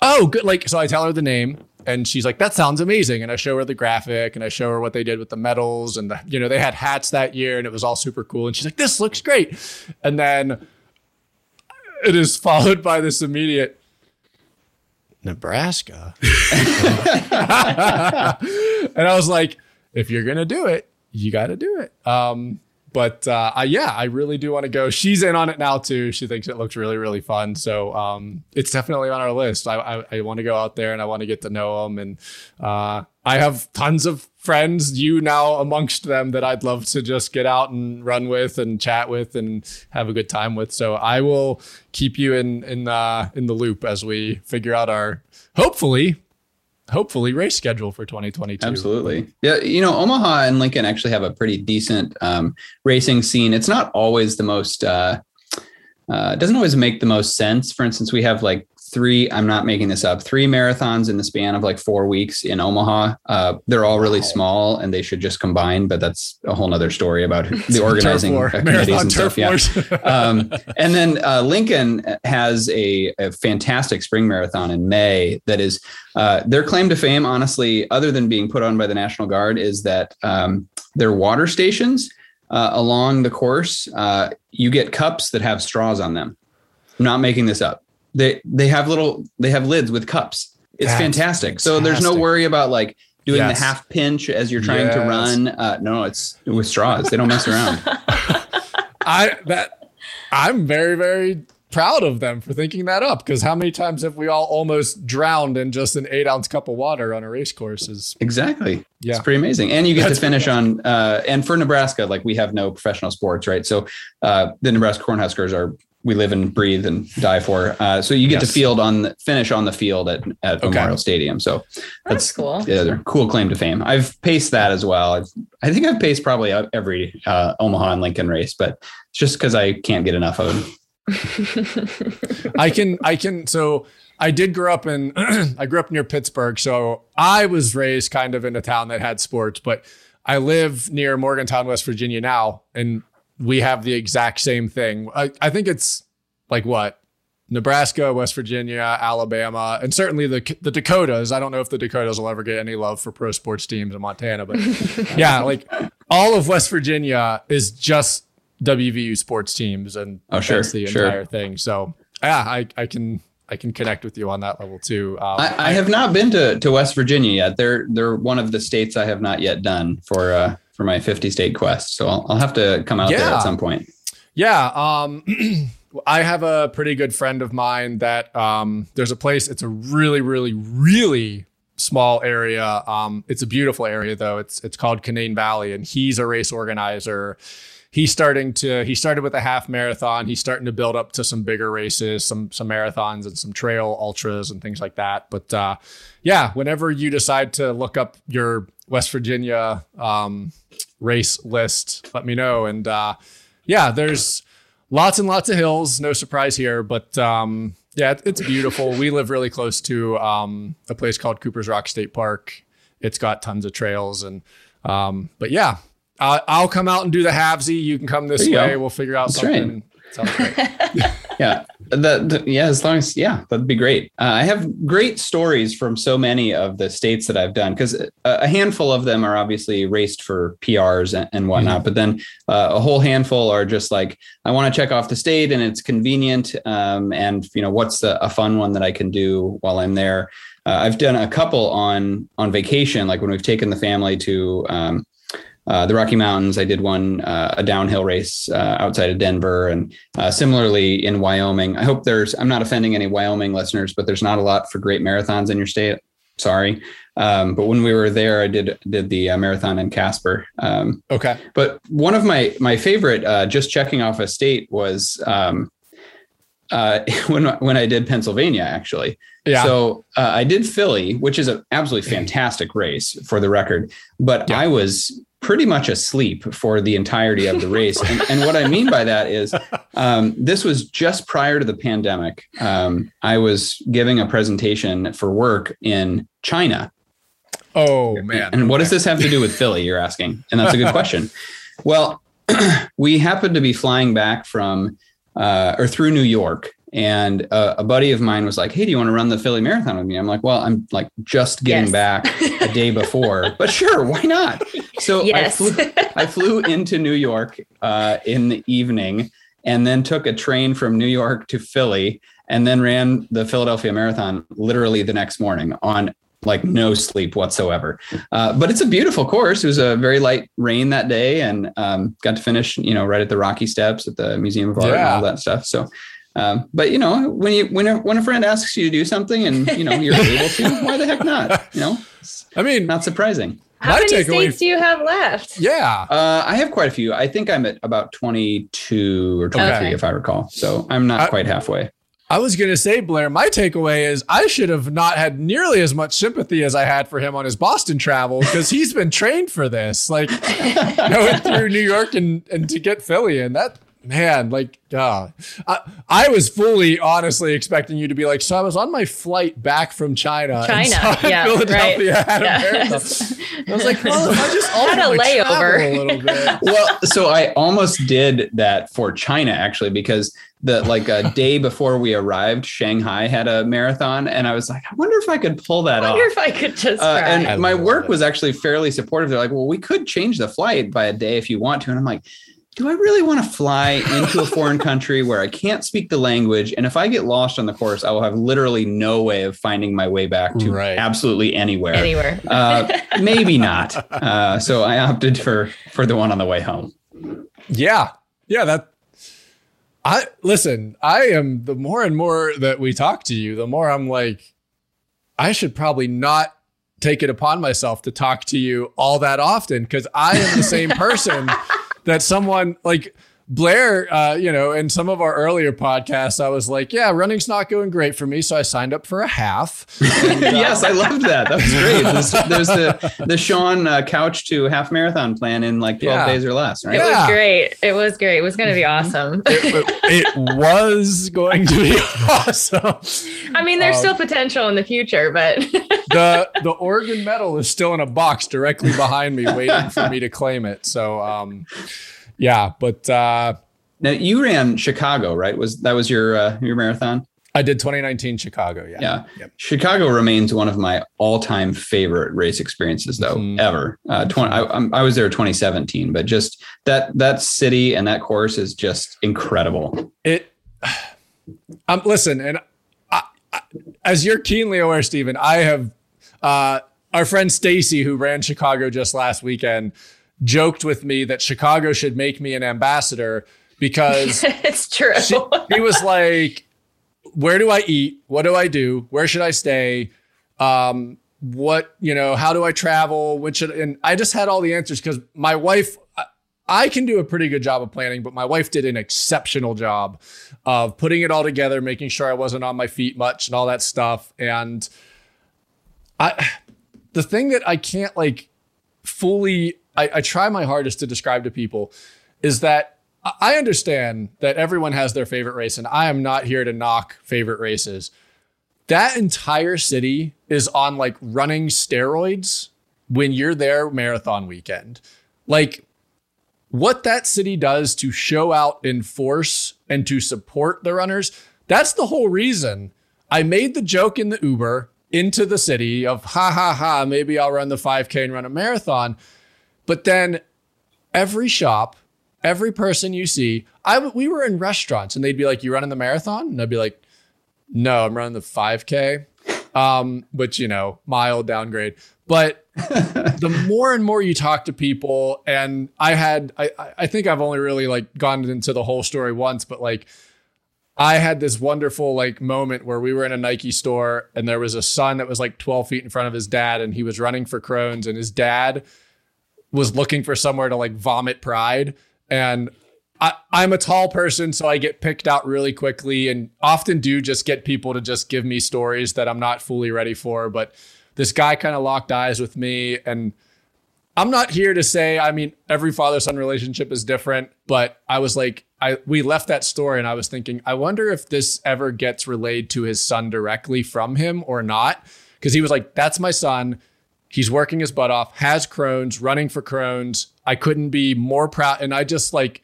Oh, good. Like, so I tell her the name and she's like, that sounds amazing. And I show her the graphic and I show her what they did with the medals and the, you know, they had hats that year and it was all super cool. And she's like, this looks great. And then it is followed by this immediate Nebraska. <laughs> and I was like, if you're gonna do it, you got to do it. Um, but uh, I, yeah, I really do want to go. She's in on it now too. She thinks it looks really, really fun. So um, it's definitely on our list. I, I, I want to go out there and I want to get to know them. And uh, I have tons of friends, you now amongst them, that I'd love to just get out and run with and chat with and have a good time with. So I will keep you in in uh, in the loop as we figure out our hopefully hopefully race schedule for 2022. Absolutely. Yeah. You know, Omaha and Lincoln actually have a pretty decent um, racing scene. It's not always the most, uh, uh, doesn't always make the most sense. For instance, we have like three, I'm not making this up, three marathons in the span of like four weeks in Omaha. Uh, they're all really Wow. small and they should just combine, but that's a whole nother story about <laughs> the organizing committees marathon and turf stuff. Yeah <laughs> um, and then uh, Lincoln has a, a fantastic spring marathon in May. That is uh, their claim to fame. Honestly, other than being put on by the National Guard, is that um, their water stations uh, along the course, uh, you get cups that have straws on them. I'm not making this up. They they have little they have lids with cups. It's fantastic. So there's no worry about like doing Yes. the half pinch as you're trying to run. Uh, no, it's with straws. They don't mess around. <laughs> I that I'm very very proud of them for thinking that up because how many times have we all almost drowned in just an eight ounce cup of water on a race course? Is Exactly. Yeah. It's pretty amazing. And you get That's to finish on, uh, and for Nebraska, like we have no professional sports, right? So uh, the Nebraska Cornhuskers are, we live and breathe and die for. Uh, so you get to field on, the, finish on the field at, at Okay. Memorial Stadium. So That's cool. yeah, cool claim to fame. I've paced that as well. I've, I think I've paced probably every uh, Omaha and Lincoln race, but it's just because I can't get enough of them. <laughs> I can I can so I did grow up in <clears throat> I grew up near Pittsburgh, so I was raised kind of in a town that had sports, but I live near Morgantown, West Virginia now, and we have the exact same thing. I, I think it's like what Nebraska, West Virginia, Alabama, and certainly the the Dakotas. I don't know if the Dakotas will ever get any love for pro sports teams in Montana, but <laughs> yeah, like all of West Virginia is just WVU sports teams, and Oh, sure, that's the sure. entire thing. So yeah, I, I can I can connect with you on that level too. Um, I, I have not been to, to West Virginia yet. They're they're one of the states I have not yet done for uh, for my 50 state quest. So I'll, I'll have to come out there at some point. Yeah. Um, <clears throat> I have a pretty good friend of mine that um, there's a place. It's a really, really, really small area. Um, it's a beautiful area though. It's it's called Canaan Valley, and he's a race organizer. He's starting to. He started with a half marathon. He's starting to build up to some bigger races, some some marathons and some trail ultras and things like that. But uh, yeah, whenever you decide to look up your West Virginia um, race list, let me know. And uh, yeah, there's lots and lots of hills. No surprise here, but um, yeah, it's beautiful. we live really close to um, a place called Cooper's Rock State Park. It's got tons of trails, and um, but yeah, I I'll come out and do the Halfsy. You can come this way. go. We'll figure out That's something. Sounds great. <laughs> Yeah, the, the- yeah, as long as yeah, that'd be great. Uh, I have great stories from so many of the states that I've done because a, a handful of them are obviously raced for PRs and, and whatnot, but then uh, a whole handful are just like I want to check off the state and it's convenient, um, and you know what's the, a fun one that I can do while I'm there. Uh, I've done a couple on on vacation, like when we've taken the family to. Um, uh, the Rocky Mountains. I did one, uh, a downhill race uh, outside of Denver, and uh, similarly in Wyoming. I hope there's. I'm not offending any Wyoming listeners, but there's not a lot for great marathons in your state. Sorry, um, but when we were there, I did did the uh, marathon in Casper. Um, Okay. but one of my my favorite, uh, just checking off a state, was um, uh, <laughs> when when I did Pennsylvania actually. Yeah. So uh, I did Philly, which is an absolutely fantastic race for the record, but Yeah. I was pretty much asleep for the entirety of the race. and, and what I mean by that is um, this was just prior to the pandemic. Um, I was giving a presentation for work in China. oh man. And what does this have to do with <laughs> Philly? You're asking, and that's a good question. Well, <clears throat> we happened to be flying back from uh, or through New York, and uh, a buddy of mine was like, "Hey, do you want to run the Philly Marathon with me?" I'm like, "Well, I'm like just getting Yes. back a day before, <laughs> but sure, why not?" So Yes. I flew, I flew into New York uh, in the evening, and then took a train from New York to Philly, and then ran the Philadelphia Marathon literally the next morning on like no sleep whatsoever. Uh, but it's a beautiful course. It was a very light rain that day, and um, got to finish, you know, right at the Rocky Steps at the Museum of Art and all that stuff. So, um, but you know, when you when a, when a friend asks you to do something and you know you're <laughs> able to, why the heck not? You know, I mean, not surprising. How My many takeaway- states do you have left? yeah. Uh, I have quite a few. I think I'm at about 22 or 23, Okay. if I recall. So I'm not I- quite halfway. I was going to say, Blair, my takeaway is I should have not had nearly as much sympathy as I had for him on his Boston travel because he's been trained for this. Like <laughs> going through New York and, and to get Philly And that, man, like, uh, I, I was fully honestly expecting you to be like, so I was on my flight back from China. and China, saw yeah, Philadelphia right. had a Yeah. marathon. I was like, well, I just <laughs> Had a layover. a little bit. well, so I almost did that for China actually because the like a day <laughs> before we arrived, Shanghai had a marathon, and I was like, I wonder if I could pull that I off. wonder if I could just Uh, and I my work it. was actually fairly supportive. They're like, well, we could change the flight by a day if you want to. And I'm like, do I really want to fly into a foreign country where I can't speak the language? And if I get lost on the course, I will have literally no way of finding my way back to Right. absolutely anywhere. Anywhere. <laughs> Uh, maybe not. Uh, so I opted for for the one on the way home. Yeah. Yeah, that I listen, I am the more and more that we talk to you, the more I'm like I should probably not take it upon myself to talk to you all that often cuz I am the same <laughs> person that someone like Blair, uh, you know, in some of our earlier podcasts, I was like, yeah, running's not going great for me. So I signed up for a half. <laughs> yes, I loved that. That was great. There's, there's the the Sean uh, couch to half marathon plan in like 12 Yeah. days or less, right? It was great. It was great. It was going to be awesome. it, it was going to be <laughs> awesome. I mean, there's Um, still potential in the future, but <laughs> the the Oregon medal is still in a box directly behind me, waiting for me to claim it. So, um, yeah, but uh, Now you ran Chicago, right? Was that was your uh, your marathon? I did 2019 Chicago. Yeah, Yeah. Yep. Chicago remains one of my all-time favorite race experiences, though Mhm. ever. Uh, 20, I, I was there 2017, but just that that city and that course is just incredible. It. <sighs> Um, listen, and I, I, as you're keenly aware, Stephen, I have uh, our friend Stacy, who ran Chicago just last weekend, joked with me that Chicago should make me an ambassador because <laughs> it's true. she, he was like, "Where do I eat? What do I do? Where should I stay? Um, what you know? How do I travel? Which should?" And I just had all the answers because my wife. I- I can do a pretty good job of planning, but my wife did an exceptional job of putting it all together, making sure I wasn't on my feet much and all that stuff. And I, the thing that I can't like fully, I, I try my hardest to describe to people is that I- understand that everyone has their favorite race, and I am not here to knock favorite races. That entire city is on like running steroids when you're there marathon weekend. Like what that city does to show out in force and to support the runners, that's the whole reason I made the joke in the Uber into the city of ha ha ha, maybe I'll run the 5K and run a marathon. But then every shop, every person you see, I we were in restaurants and they'd be like, "You running the marathon?" And I'd be like, "No, I'm running the 5K." Um, which you know, mild downgrade. But <laughs> the more and more you talk to people, and I had, I, I- I think I've only really like gone into the whole story once, but like I had this wonderful like moment where we were in a Nike store and there was a son that was like 12 feet in front of his dad and he was running for Crohn's and his dad was looking for somewhere to like vomit pride. And I, I'm a tall person, so I get picked out really quickly and often do just get people to just give me stories that I'm not fully ready for. But this guy kind of locked eyes with me and I'm not here to say, I mean, every father son relationship is different, but I was like, I we left that story and I was thinking, I wonder if this ever gets relayed to his son directly from him or not. Cause he was like, that's my son. He's working his butt off, has Crohn's, running for Crohn's. I couldn't be more proud. And I just like,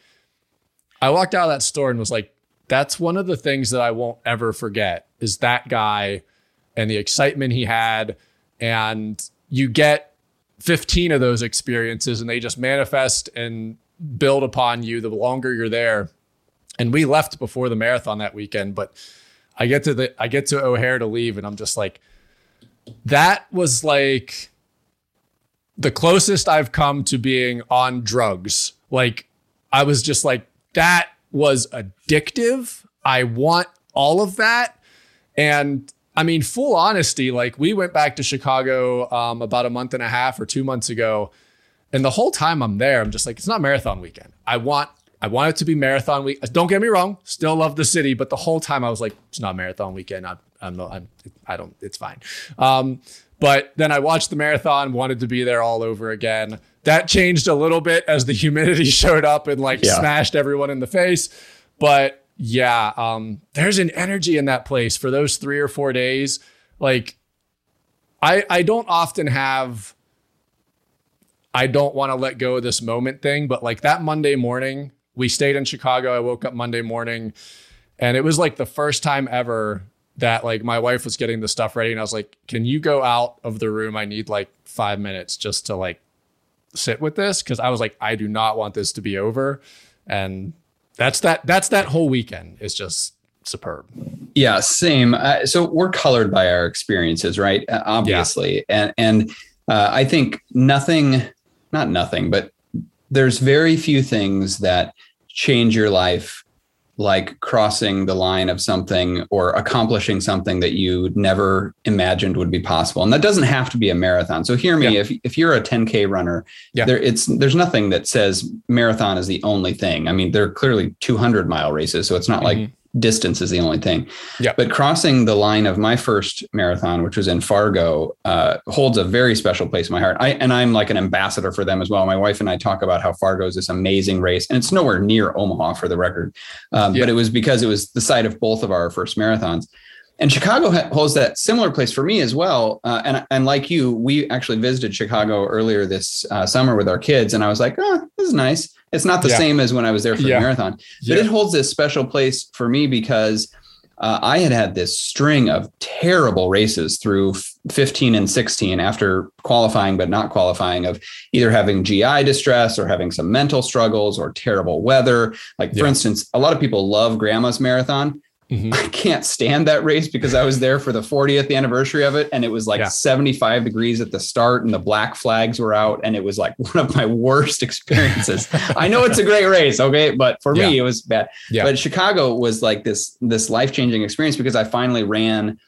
I walked out of that store and was like, that's one of the things that I won't ever forget is that guy and the excitement he had. And you get 15 of those experiences and they just manifest and build upon you the longer you're there. And we left before the marathon that weekend, but I get to the I get to O'Hare to leave and I'm just like that was like the closest I've come to being on drugs. Like I was just like that was addictive. I want all of that. And I mean, full honesty, like we went back to Chicago um, about a month and a half or two months ago, and the whole time I'm there, I'm just like, it's not marathon weekend. I want, I want it to be marathon week. Don't get me wrong, still love the city, but the whole time I was like, it's not marathon weekend. I'm, I'm, not, I'm I don't, it's fine. Um, but then I watched the marathon, wanted to be there all over again. That changed a little bit as the <laughs> humidity showed up and like Yeah. smashed everyone in the face. But yeah, um, there's an energy in that place for those three or four days. Like, I I don't often have. I don't want to let go of this moment thing, but like that Monday morning, we stayed in Chicago. I woke up Monday morning, and it was like the first time ever that like my wife was getting the stuff ready, and I was like, "Can you go out of the room? I need like five minutes just to like sit with this because I was like, I do not want this to be over. And that's that that's that whole weekend is just superb. Yeah, same. Uh, so we're colored by our experiences, right? Uh, obviously. Yeah. And and uh, I think nothing not nothing, but there's very few things that change your life like crossing the line of something or accomplishing something that you never imagined would be possible. And that doesn't have to be a marathon. So hear me, yeah. if, if you're a 10K runner, yeah. there it's there's nothing that says marathon is the only thing. I mean, there are clearly 200 mile races, so it's not mm-hmm. like distance is the only thing. Yeah. But crossing the line of my first marathon, which was in Fargo, uh, holds a very special place in my heart. I and I'm like an ambassador for them as well. My wife and I talk about how Fargo is this amazing race, and it's nowhere near Omaha for the record. Um, yeah. But it was because it was the site of both of our first marathons. And Chicago holds that similar place for me as well. Uh, and and like you, we actually visited Chicago earlier this uh, summer with our kids, and I was like, "Oh, this is nice." It's not the yeah. same as when I was there for yeah. the marathon, but yeah. it holds this special place for me because uh, I had had this string of terrible races through 15 and 16 after qualifying, but not qualifying, of either having GI distress or having some mental struggles or terrible weather. Like, for instance, a lot of people love Grandma's Marathon. Mm-hmm. <laughs> I can't stand that race because I was there for the 40th anniversary of it and it was like yeah. 75 degrees at the start and the black flags were out and it was like <laughs> one of my worst experiences. I know it's a great race, okay, but for yeah. me it was bad. Yeah. But Chicago was like this this life-changing experience because I finally ran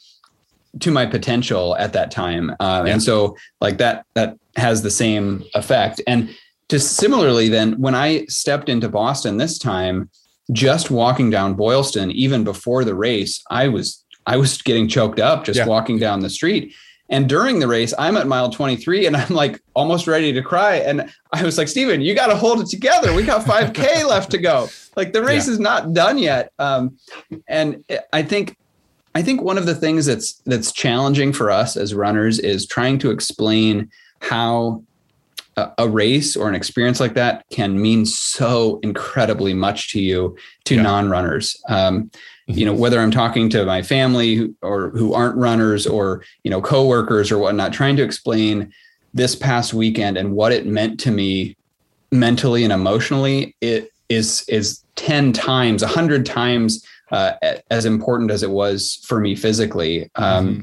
to my potential at that time. Uh, and so like that that has the same effect and to similarly then when I stepped into Boston this time just walking down Boylston, even before the race, I was I was getting choked up just yeah. walking down the street. And during the race, I'm at mile 23 and I'm like almost ready to cry. And I was like, Steven, you got to hold it together. We got 5K <laughs> left to go. Like the race yeah. is not done yet. Um, and I think I think one of the things that's that's challenging for us as runners is trying to explain how a race or an experience like that can mean so incredibly much to you to yeah. non-runners um, mm-hmm. you know whether i'm talking to my family or who aren't runners or you know coworkers or whatnot trying to explain this past weekend and what it meant to me mentally and emotionally it is is 10 times 100 times uh, as important as it was for me physically um, mm-hmm.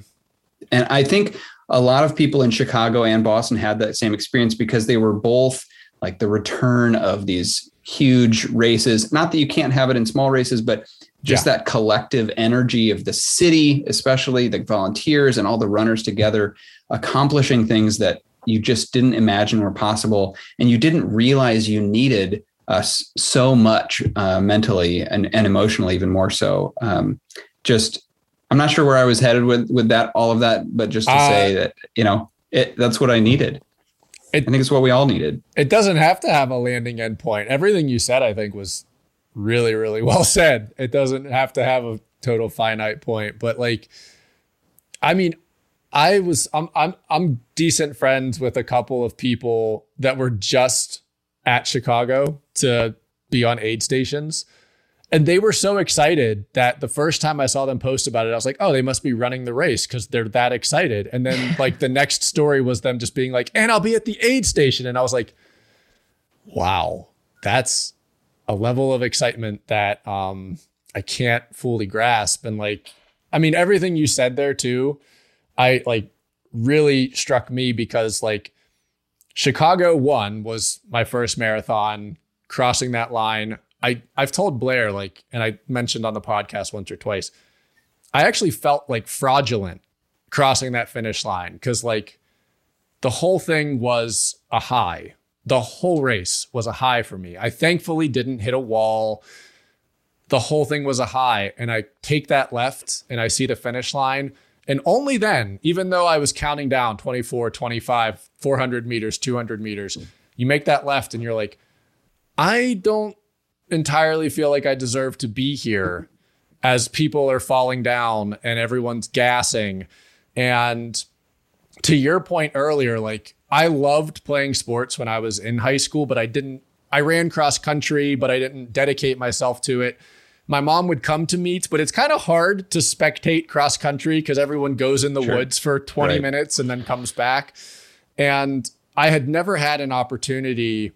and i think a lot of people in Chicago and Boston had that same experience because they were both like the return of these huge races. Not that you can't have it in small races, but just yeah. that collective energy of the city, especially the volunteers and all the runners together, accomplishing things that you just didn't imagine were possible. And you didn't realize you needed us so much uh, mentally and, and emotionally, even more so. Um, just I'm not sure where I was headed with with that, all of that, but just to uh, say that you know it, that's what I needed. It, I think it's what we all needed. It doesn't have to have a landing end point. Everything you said, I think, was really, really <laughs> well said. It doesn't have to have a total finite point, but like, I mean, I was I'm I'm I'm decent friends with a couple of people that were just at Chicago to be on aid stations. And they were so excited that the first time I saw them post about it, I was like, oh, they must be running the race because they're that excited. And then <laughs> like the next story was them just being like, and I'll be at the aid station. And I was like, wow, that's a level of excitement that um, I can't fully grasp. And like, I mean, everything you said there too, I like really struck me because like Chicago one was my first marathon crossing that line. I I've told Blair like, and I mentioned on the podcast once or twice. I actually felt like fraudulent crossing that finish line because like the whole thing was a high. The whole race was a high for me. I thankfully didn't hit a wall. The whole thing was a high, and I take that left and I see the finish line. And only then, even though I was counting down 24, 25, 400 meters, 200 meters, you make that left and you're like, I don't entirely feel like I deserve to be here as people are falling down and everyone's gassing. And to your point earlier, like I loved playing sports when I was in high school, but I didn't, I ran cross country, but I didn't dedicate myself to it. My mom would come to meets, but it's kind of hard to spectate cross country because everyone goes in the sure. woods for 20 right. minutes and then comes back. And I had never had an opportunity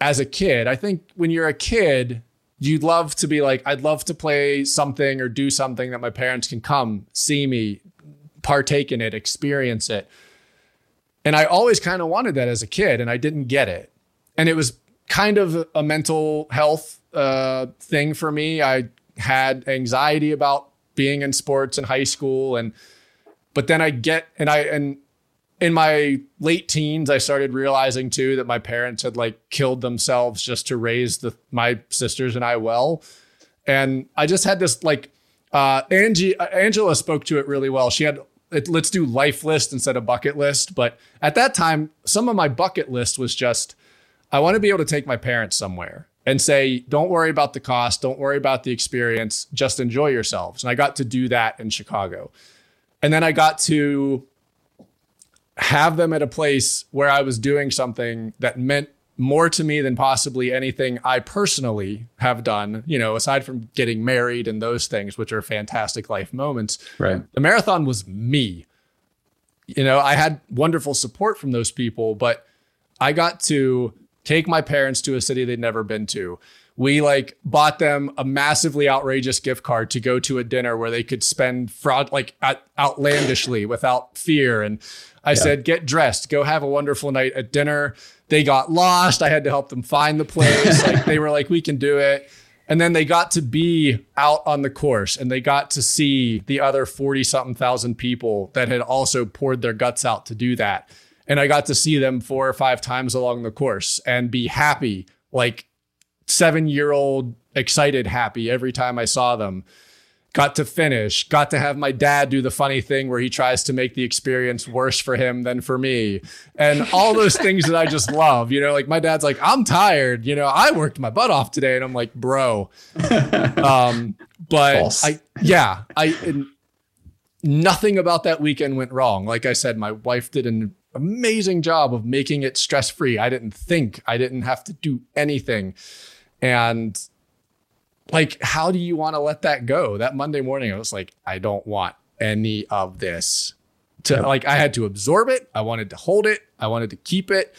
as a kid, I think when you're a kid, you'd love to be like, I'd love to play something or do something that my parents can come see me, partake in it, experience it. And I always kind of wanted that as a kid, and I didn't get it. And it was kind of a mental health uh, thing for me. I had anxiety about being in sports in high school, and but then I get and I and in my late teens, I started realizing too that my parents had like killed themselves just to raise the my sisters and I well, and I just had this like uh, Angie Angela spoke to it really well. She had let's do life list instead of bucket list. But at that time, some of my bucket list was just I want to be able to take my parents somewhere and say, don't worry about the cost, don't worry about the experience, just enjoy yourselves. And I got to do that in Chicago. And then I got to have them at a place where I was doing something that meant more to me than possibly anything I personally have done, you know, aside from getting married and those things, which are fantastic life moments. Right. The marathon was me. You know, I had wonderful support from those people, but I got to take my parents to a city they'd never been to. We like bought them a massively outrageous gift card to go to a dinner where they could spend fraud like outlandishly without fear. And I yeah. said, get dressed, go have a wonderful night at dinner they got lost. I had to help them find the place. like they were like, we can do it. And then they got to be out on the course and they got to see the other 40 something thousand people that had also poured their guts out to do that. And I got to see them four or five times along the course and be happy, like seven year old excited happy every time I saw them got to finish, got to have my dad do the funny thing where he tries to make the experience worse for him than for me. And all those things that I just love, you know, like my dad's like, I'm tired, you know, I worked my butt off today. And I'm like, bro. <laughs> Um, but False. I, yeah, I, nothing about that weekend went wrong. Like I said, my wife did an amazing job of making it stress free. I didn't think, I didn't have to do anything. And like how do you want to let that go? That monday morning i was like i don't want any of this to like i had to absorb it. I wanted to hold it. I wanted to keep it.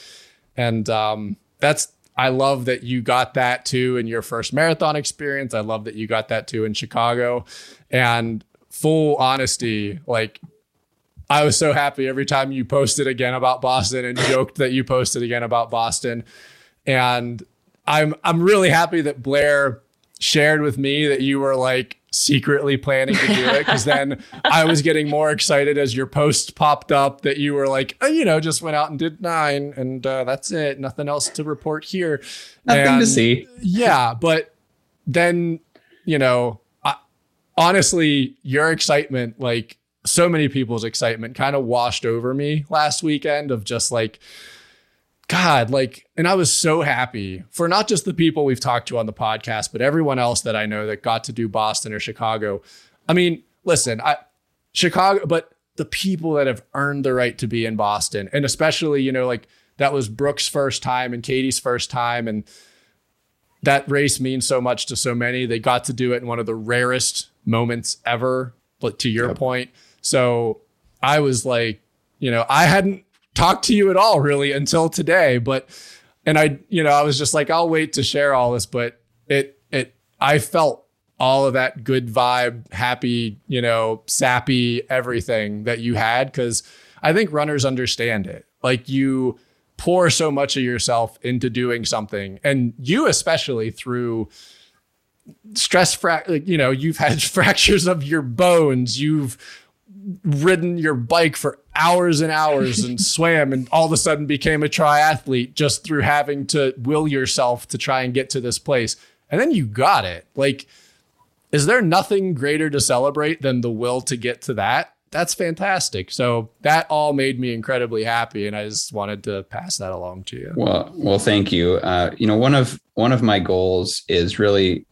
And um that's i love that you got that too in your first marathon experience. I love that you got that too in chicago. And full honesty like i was so happy every time you posted again about boston and joked that you posted again about boston. And i'm i'm really happy that blair shared with me that you were like secretly planning to do it because <laughs> then I was getting more excited as your post popped up that you were like, oh, you know, just went out and did nine and uh, that's it. Nothing else to report here. Nothing and, to see. Yeah. But then, you know, I, honestly, your excitement, like so many people's excitement, kind of washed over me last weekend of just like, God, like, and I was so happy for not just the people we've talked to on the podcast, but everyone else that I know that got to do Boston or Chicago. I mean, listen, I Chicago, but the people that have earned the right to be in Boston, and especially, you know, like that was Brooke's first time and Katie's first time, and that race means so much to so many. They got to do it in one of the rarest moments ever. But to your yep. point, so I was like, you know, I hadn't talk to you at all really until today. But and I, you know, I was just like, I'll wait to share all this, but it it I felt all of that good vibe, happy, you know, sappy everything that you had because I think runners understand it. Like you pour so much of yourself into doing something, and you especially through stress fra- you know you've had <laughs> fractures of your bones you've ridden your bike for hours and hours and <laughs> swam and all of a sudden became a triathlete just through having to will yourself to try and get to this place. And then you got it. Like, is there nothing greater to celebrate than the will to get to that? That's fantastic. So that all made me incredibly happy, and I just wanted to pass that along to you. Well, well, thank you. Uh, you know, one of one of my goals is really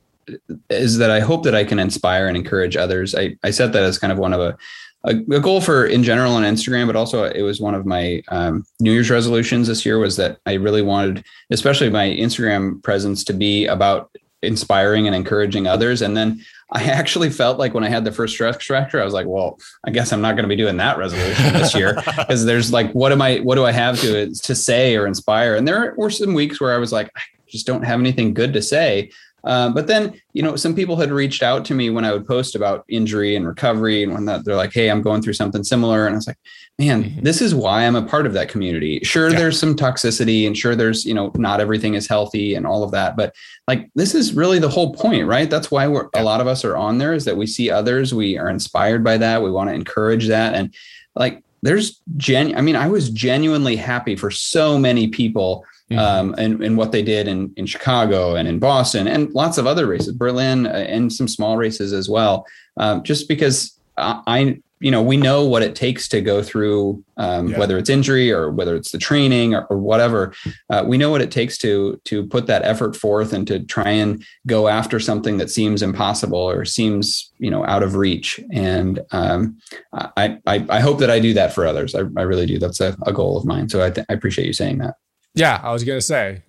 is that I hope that I can inspire and encourage others. I, I set that as kind of one of a a, a, goal for in general on Instagram, but also it was one of my um, New Year's resolutions this year was that I really wanted, especially my Instagram presence, to be about inspiring and encouraging others. And then I <laughs> actually felt like when I had the first stress fracture, I was like, well, I guess I'm not going to be doing that resolution this year <laughs> because there's like, what am I, what do I have to, to say or inspire? And there were some weeks where I was like, I just don't have anything good to say. Uh, but then, you know, some people had reached out to me when I would post about injury and recovery, and when that they're like, "Hey, I'm going through something similar," and I was like, "Man, mm-hmm. this is why I'm a part of that community." Sure, yeah. there's some toxicity, and sure, there's you know, not everything is healthy and all of that, but like this is really the whole point, right? That's why we're yeah. a lot of us are on there is that we see others, we are inspired by that, we want to encourage that, and like there's gen. I mean, I was genuinely happy for so many people mm-hmm. um, and, and what they did in, in Chicago and in Boston and lots of other races, Berlin uh, and some small races as well. Um, just because I, you know, we know what it takes to go through, um, yeah. whether it's injury or whether it's the training or, or whatever. Uh, we know what it takes to to put that effort forth and to try and go after something that seems impossible or seems, you know, out of reach. And um, I, I, I hope that I do that for others. I, I really do. That's a, a goal of mine. So I, th- I appreciate you saying that. Yeah, I was gonna say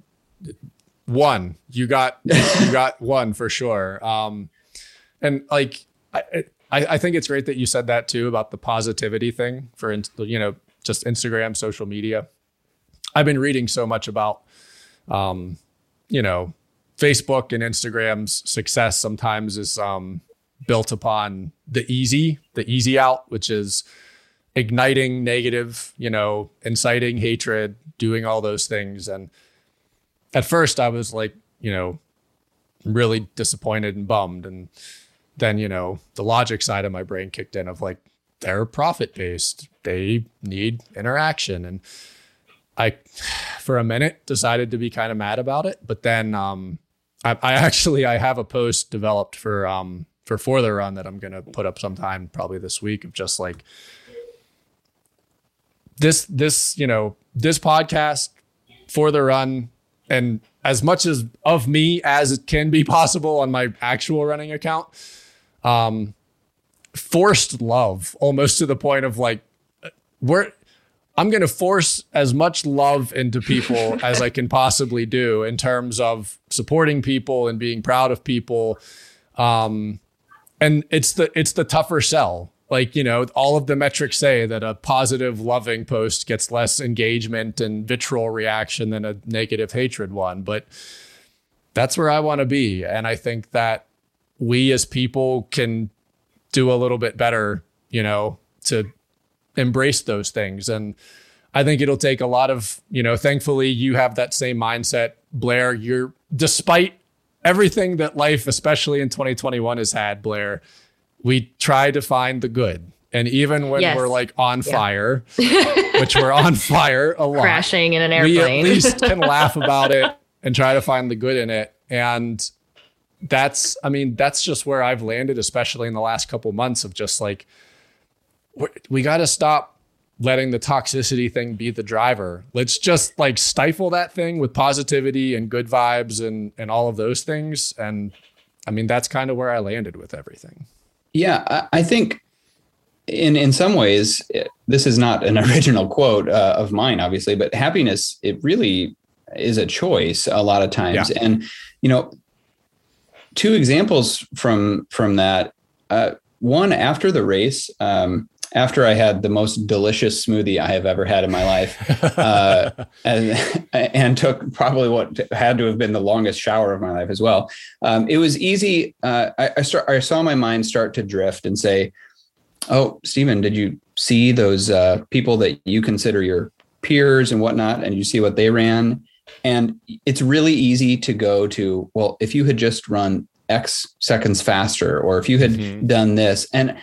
one. You got <laughs> you got one for sure. Um, and like I, I, I think it's great that you said that too about the positivity thing for you know just Instagram, social media. I've been reading so much about, um, you know, Facebook and Instagram's success sometimes is um, built upon the easy, the easy out, which is igniting negative, you know, inciting hatred, doing all those things. And at first I was like, you know, really disappointed and bummed. And then, you know, the logic side of my brain kicked in of like, they're profit based. They need interaction. And I, for a minute, decided to be kind of mad about it. But then um, I, actually I have a post developed for um, for for the run that I'm gonna put up sometime probably this week of just like this this you know this podcast for the run and as much as of me as it can be <laughs> possible on my actual running account um forced love almost to the point of like we're i'm going to force as much love into people <laughs> as i can possibly do in terms of supporting people and being proud of people. Um and it's the it's the tougher sell like you know all of the metrics say that a positive loving post gets less engagement and vitriol reaction than a negative hatred one but that's where i want to be. And i think that we as people can do a little bit better you know to embrace those things. And i think it'll take a lot of you know thankfully you have that same mindset blair. You're despite everything that life especially in 2021 has had blair we try to find the good. And even when yes. we're like on yeah. fire, <laughs> which we're on fire a lot, crashing in an airplane, we at least <laughs> can laugh about it and try to find the good in it. And that's, I mean, that's just where I've landed, especially in the last couple months of just like, we got to stop letting the toxicity thing be the driver. Let's just like stifle that thing with positivity and good vibes and and all of those things. And I mean, that's kind of where I landed with everything. Yeah, I think in in some ways this is not an <laughs> original quote uh, of mine, obviously, but happiness it really is a choice a lot of times, yeah. and you know, two examples from from that. Uh, one after the race, um, after I had the most delicious smoothie I have ever had in my life, uh, and, <laughs> and, took probably what had to have been the longest shower of my life as well. Um, it was easy. Uh, I, I, start, I saw my mind start to drift and say, "Oh, Stephen, did you see those uh, people that you consider your peers and whatnot, and you see what they ran?" And it's really easy to go to, well, if you had just run X seconds faster, or if you had mm-hmm. done this, and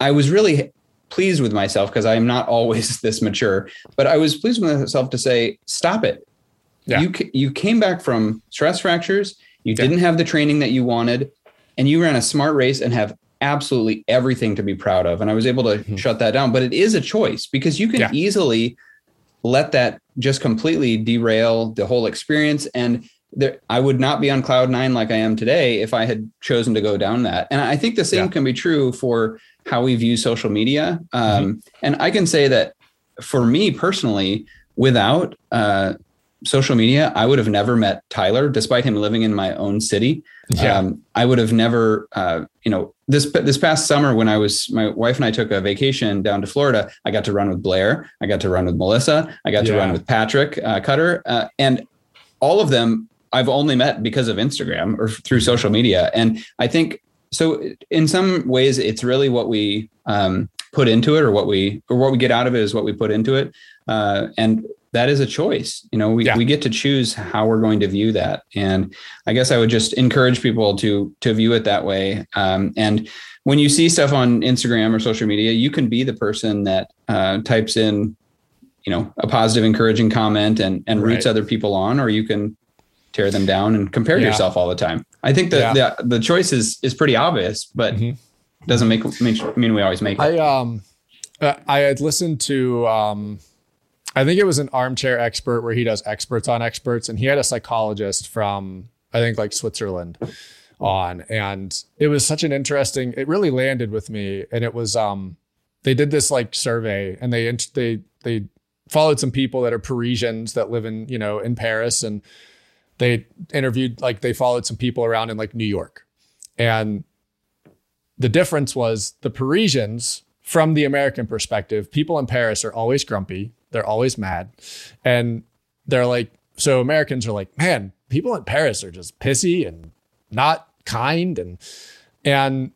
I was really pleased with myself because I am not always <laughs> this mature, but I was pleased with myself to say, stop it. Yeah. You, you came back from stress fractures. You yeah. didn't have the training that you wanted and you ran a smart race and have absolutely everything to be proud of. And I was able to mm-hmm. shut that down, but it is a choice because you can yeah. easily let that just completely derail the whole experience. And there, I would not be on cloud nine like I am today if I had chosen to go down that. And I think the same yeah. can be true for how we view social media. Um, mm-hmm. And I can say that for me personally, without uh, social media, I would have never met Tyler, despite him living in my own city. Yeah. Um, I would have never, uh, you know, this this past summer when I was my wife and I took a vacation down to Florida, I got to run with Blair, I got to run with Melissa, I got yeah. to run with Patrick uh, Cutter, uh, and all of them I've only met because of Instagram or through social media. And I think so in some ways it's really what we um, put into it or what we or what we get out of it is what we put into it. Uh, and that is a choice. You know, we, yeah. we get to choose how we're going to view that. And I guess I would just encourage people to to view it that way. Um, and when you see stuff on Instagram or social media, you can be the person that uh, types in, you know, a positive, encouraging comment and and right. roots other people on, or you can tear them down and compare yeah. yourself all the time. I think that yeah. the the choice is is pretty obvious, but mm-hmm. doesn't make mean we always make it. I um I had listened to um I think it was an armchair expert where he does experts on experts, and he had a psychologist from I think like Switzerland on, and it was such an interesting. It really landed with me, and it was um they did this like survey, and they they they followed some people that are Parisians that live in you know in Paris, and they interviewed like they followed some people around in like New York, and the difference was the Parisians from the American perspective, people in Paris are always grumpy they're always mad. And they're like, so Americans are like, man, people in Paris are just pissy and not kind and and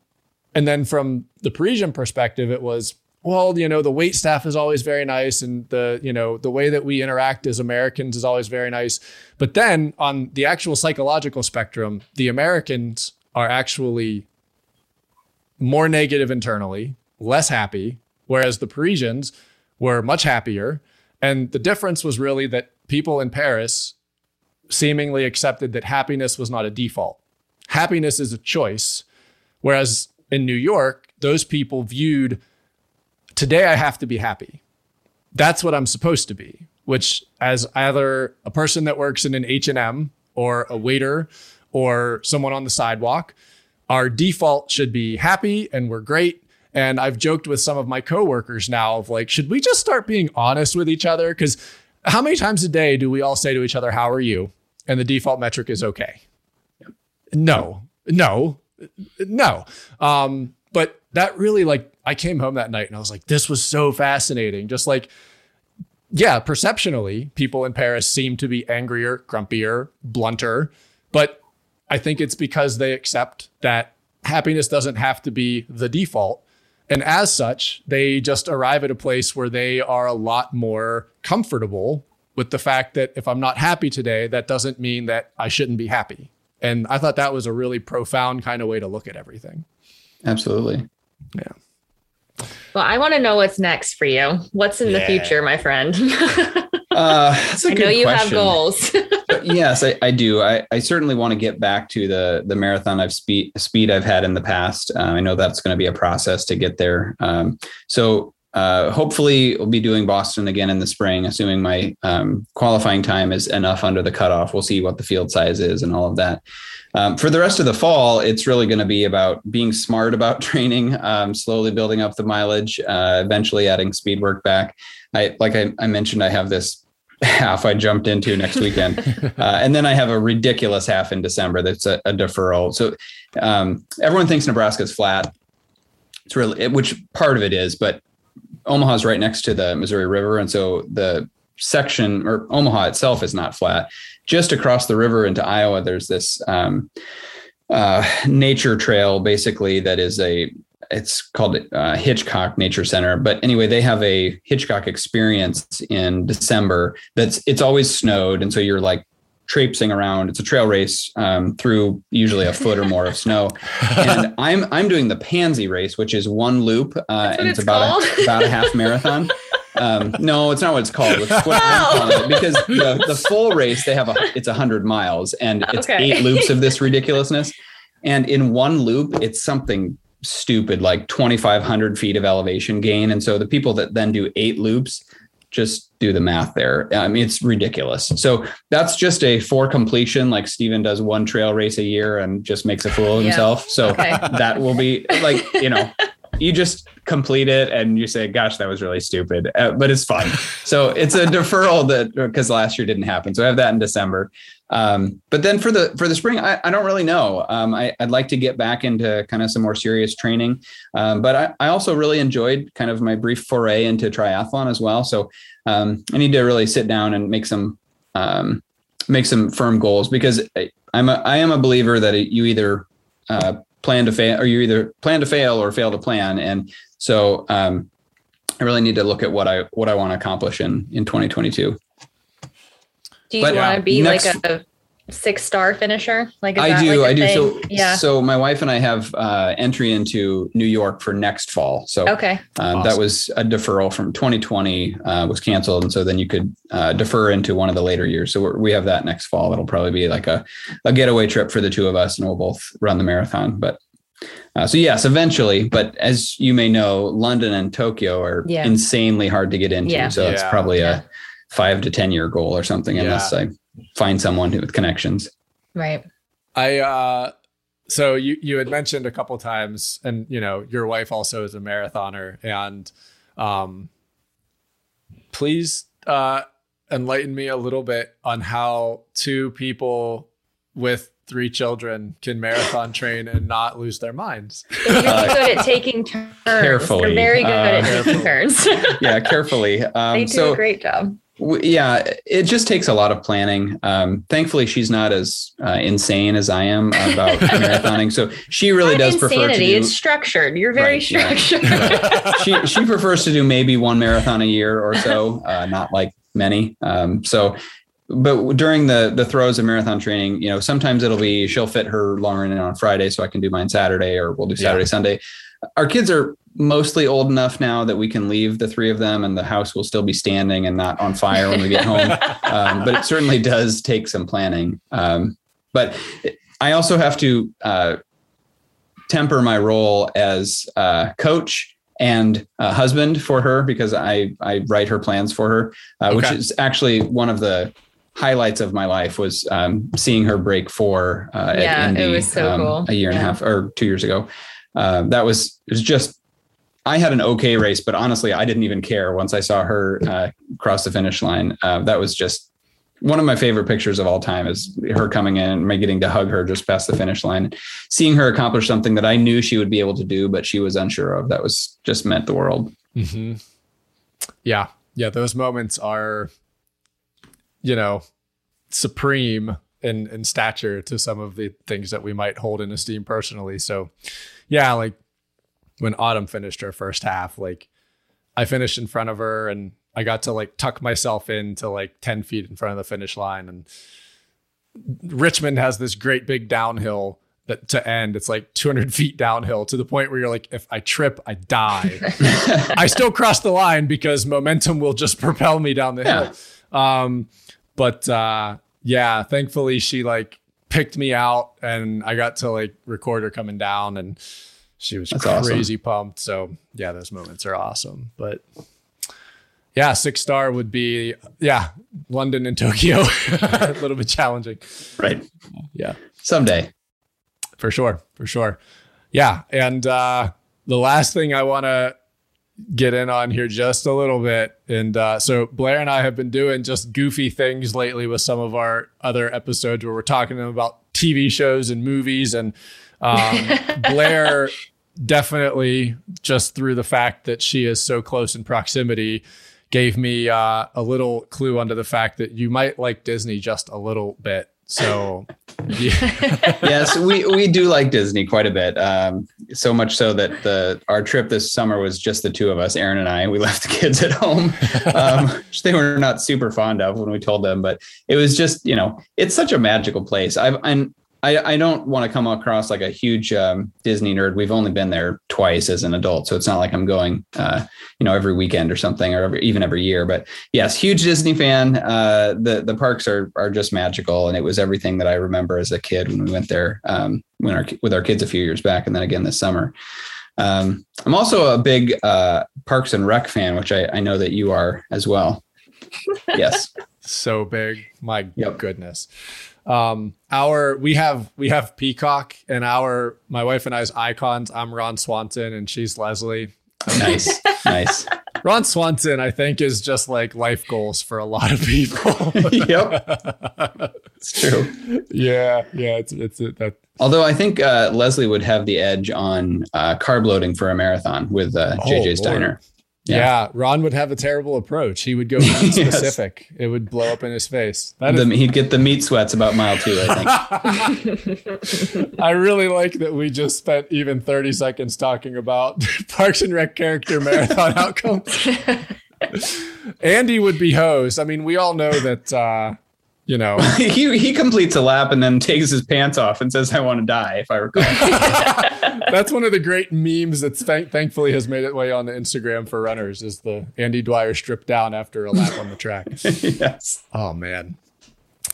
and then from the Parisian perspective, it was, well, you know, the wait staff is always very nice and the, you know, the way that we interact as Americans is always very nice. But then on the actual psychological spectrum, the Americans are actually more negative internally, less happy, whereas the Parisians were much happier. And the difference was really that people in Paris seemingly accepted that happiness was not a default. Happiness is a choice. Whereas in New York, those people viewed today I have to be happy. That's what I'm supposed to be, which as either a person that works in an H&M or a waiter or someone on the sidewalk, our default should be happy and we're great and I've joked with some of my coworkers now of like, should we just start being honest with each other? Because how many times a day do we all say to each other, How are you? And the default metric is okay. No, no, no. Um, but that really like I came home that night and I was like, this was so fascinating. Just like, yeah, perceptionally, people in Paris seem to be angrier, grumpier, blunter. But I think it's because they accept that happiness doesn't have to be the default. And as such, they just arrive at a place where they are a lot more comfortable with the fact that if I'm not happy today, that doesn't mean that I shouldn't be happy. And I thought that was a really profound kind of way to look at everything. Absolutely. Yeah. Well, I want to know what's next for you. What's in yeah. the future, my friend? <laughs> uh, I know you question. have goals. <laughs> yes, I, I, do. I, I certainly want to get back to the the marathon I've speed speed I've had in the past. Uh, I know that's going to be a process to get there. Um, so uh, hopefully, we'll be doing Boston again in the spring, assuming my um, qualifying time is enough under the cutoff. We'll see what the field size is and all of that. Um, for the rest of the fall, it's really going to be about being smart about <laughs> training, um, slowly building up the mileage, uh, eventually adding speed work back. I like I, I mentioned, I have this <laughs> half I jumped into next weekend. <laughs> uh, and then I have a ridiculous half in December that's a, a deferral. So um, everyone thinks Nebraska is flat. It's really, which part of it is, but Omaha is right next to the Missouri River. And so the section or Omaha itself is not flat. Just across the river into Iowa, there's this um, uh, nature trail basically that is a it's called uh, Hitchcock Nature Center. But anyway, they have a Hitchcock experience in December. That's it's always snowed, and so you're like traipsing around. It's a trail race um, through usually a foot or more of snow. And I'm I'm doing the Pansy race, which is one loop, uh, and it's, it's about a, about a half marathon. <laughs> Um, no, it's not what it's called. It's what oh. it because <laughs> the, the full race they have a it's a hundred miles and it's okay. eight loops of this ridiculousness. And in one loop, it's something stupid like 2500 feet of elevation gain and so the people that then do eight loops just do the math there i mean it's ridiculous so that's just a for completion like steven does one trail race a year and just makes a fool of yeah. himself so okay. that will be like you know you just complete it and you say, gosh, that was really stupid, uh, but it's fun. so it's a deferral that because last year didn't happen. So I have that in December. Um, but then for the for the spring, I, I don't really know. Um, I, would like to get back into kind of some more serious training. Um, but I, I also really enjoyed kind of my brief foray into triathlon as well. So um, I need to really sit down and make some um, make some firm goals because I'm a, I am a believer that you either uh, plan to fail or you either plan to fail or fail to plan. And so um, I really need to look at what I what I want to accomplish in in 2022. Do you want to be next, like a six star finisher? Like I do, like I do. Thing? So yeah. So my wife and I have uh, entry into New York for next fall. So okay, um, awesome. that was a deferral from 2020 uh, was canceled, and so then you could uh, defer into one of the later years. So we have that next fall. That'll probably be like a a getaway trip for the two of us, and we'll both run the marathon. But uh, so yes, eventually, but as you may know, London and Tokyo are yeah. insanely hard to get into. Yeah. So yeah. it's probably a five to ten year goal or something, unless I find someone with connections. Right. I uh so you you had mentioned a couple times and you know your wife also is a marathoner and um please uh enlighten me a little bit on how two people with three children can marathon train and not lose their minds. They're really uh, good at <laughs> taking turns. Carefully. They're very good uh, at taking turns. yeah, carefully. <laughs> Um, they do so, a great job yeah, it just takes a lot of planning. Um, thankfully, she's not as uh, insane as I am about <laughs> marathoning, so she really not does insanity, prefer to do. It's structured. You're very right, structured. Yeah. <laughs> she she prefers to do maybe one marathon a year or so, uh, not like many. Um, so, but during the the throes of marathon training, you know, sometimes it'll be she'll fit her long run in on Friday, so I can do mine Saturday, or we'll do Saturday yeah. Sunday. Our kids are mostly old enough now that we can leave the three of them and the house will still be standing and not on fire when we get home. <laughs> Um, but it certainly does take some planning. Um, but I also have to uh, temper my role as uh, coach and husband for her because I, I write her plans for her, uh, okay. which is actually one of the highlights of my life was um, seeing her break four uh, yeah, at Indy it was so um, cool. a year yeah. and a half or two years ago. Uh, that was it was just I had an okay race, but honestly, I didn't even care once I saw her uh, cross the finish line. Uh, that was just one of my favorite pictures of all time is her coming in and me getting to hug her just past the finish line, seeing her accomplish something that I knew she would be able to do, but she was unsure of. That was just meant the world. Mm-hmm. Yeah. Yeah. Those moments are, you know, supreme in, in stature to some of the things that we might hold in esteem personally. So yeah, like when Autumn finished her first half, like I finished in front of her and I got to like tuck myself into like 10 feet in front of the finish line. And Richmond has this great big downhill that to end. It's like 200 feet downhill to the point where you're like, if I trip, I die. <laughs> I still cross the line because momentum will just propel me down the yeah. hill. Um, but uh, yeah, thankfully she like picked me out and I got to like record her coming down and she was That's crazy awesome. pumped. So yeah, those moments are awesome. But yeah, six star would be yeah, London and Tokyo. <laughs> a little bit challenging. Right. Yeah. Someday. For sure. For sure. Yeah. And uh the last thing I want to get in on here just a little bit. And uh, so Blair and I have been doing just goofy things lately with some of our other episodes where we're talking about TV shows and movies and um, <laughs> Blair definitely just through the fact that she is so close in proximity gave me uh, a little clue onto the fact that you might like Disney just a little bit. So, <laughs> yeah. yes, we we do like Disney quite a bit. Um, so much so that the our trip this summer was just the two of us, Aaron and I. We left the kids at home, um, <laughs> which they were not super fond of when we told them. But it was just you know, it's such a magical place. I've and I, I don't want to come across like a huge um, Disney nerd. We've only been there twice as an adult, so it's not like I'm going, uh, you know, every weekend or something, or every, even every year. But yes, huge Disney fan. Uh, the the parks are are just magical, and it was everything that I remember as a kid when we went there um, when our with our kids a few years back, and then again this summer. Um, I'm also a big uh, Parks and Rec fan, which I, I know that you are as well. <laughs> yes, so big. My yep. goodness. Um our we have we have peacock and our my wife and i's icons. I'm ron swanson and she's leslie. Nice nice. <laughs> Ron swanson i think is just like life goals for a lot of people. <laughs> Yep. It's true. Yeah yeah it's it's it, that. Although i think uh, leslie would have the edge on uh, carb loading for a marathon with uh, jj's oh, diner Yeah. yeah. Ron would have a terrible approach. He would go <laughs> yes. specific. It would blow up in his face. The, is- he'd get the meat sweats about mile two, I think. <laughs> <laughs> I really like that we just spent even 30 seconds talking about Parks and Rec character marathon outcomes. Andy would be host. I mean, we all know that uh, you know. <laughs> He he completes a lap and then takes his pants off and says i want to die if i recall. <laughs> <laughs> That's one of the great memes that th- thankfully has made its way on the instagram for runners is the andy dwyer stripped down after a lap on the track. Yes. Oh man.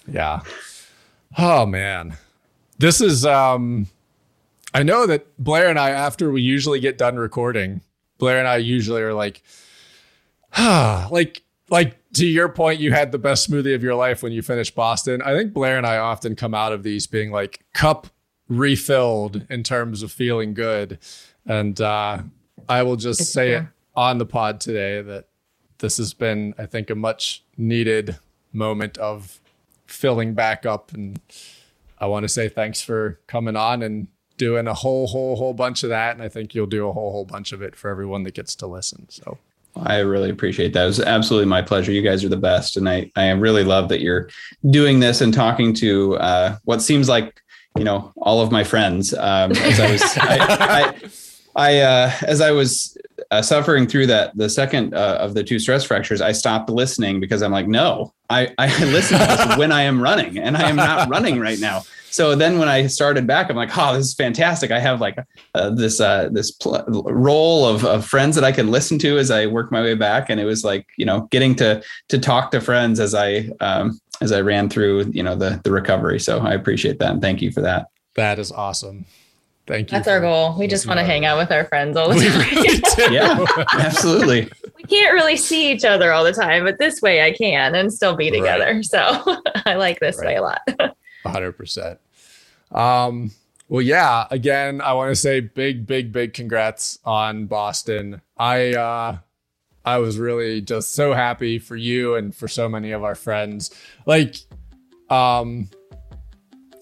Yeah. Oh man. This is um i know that blair and i after we usually get done recording blair and i usually are like ah <sighs> like like to your point, you had the best smoothie of your life when you finished Boston. I think Blair and I often come out of these being like cup refilled in terms of feeling good. And uh, I will just it's say true. it on the pod today that this has been, I think, a much needed moment of filling back up. And I want to say thanks for coming on and doing a whole, whole, whole bunch of that. And I think you'll do a whole, whole bunch of it for everyone that gets to listen. So I really appreciate that. It was absolutely my pleasure. You guys are the best, and I I really love that you're doing this and talking to uh, what seems like you know all of my friends. Um, as I was, I, I, I uh, as I was uh, suffering through that the second uh, of the two stress fractures, I stopped listening because I'm like, no, I I <laughs> listen to this when I am running, and I am not running right now so then when I started back, I'm like, oh, this is fantastic. I have like uh, this uh, this pl- role of, of friends that I can listen to as I work my way back, and it was like you know getting to to talk to friends as I um, as I ran through you know the the recovery. So I appreciate that and thank you for that. That is awesome. Thank you. That's our goal. We just want to hang out with our friends all <laughs> the time. <laughs> yeah, absolutely. We can't really see each other all the time, but this way I can and still be together. Right. So <laughs> I like this right. way a lot. 100%. Um, well, yeah, again, I want to say big, big, big congrats on Boston. I, uh, I was really just so happy for you and for so many of our friends. Like, um,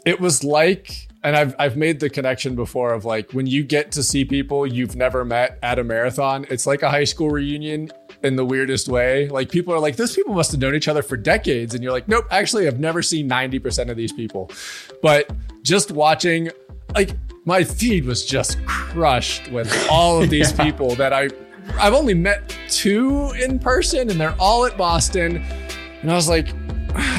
it was like, and I've I've made the connection before of like when you get to see people you've never met at a marathon, it's like a high school reunion in the weirdest way. Like people are like, those people must have known each other for decades. And you're like, nope, actually, I've never seen 90% of these people. But just watching, like, my feed was just crushed with all of these <laughs> yeah. people that I I've only met two in person and they're all at Boston. And I was like,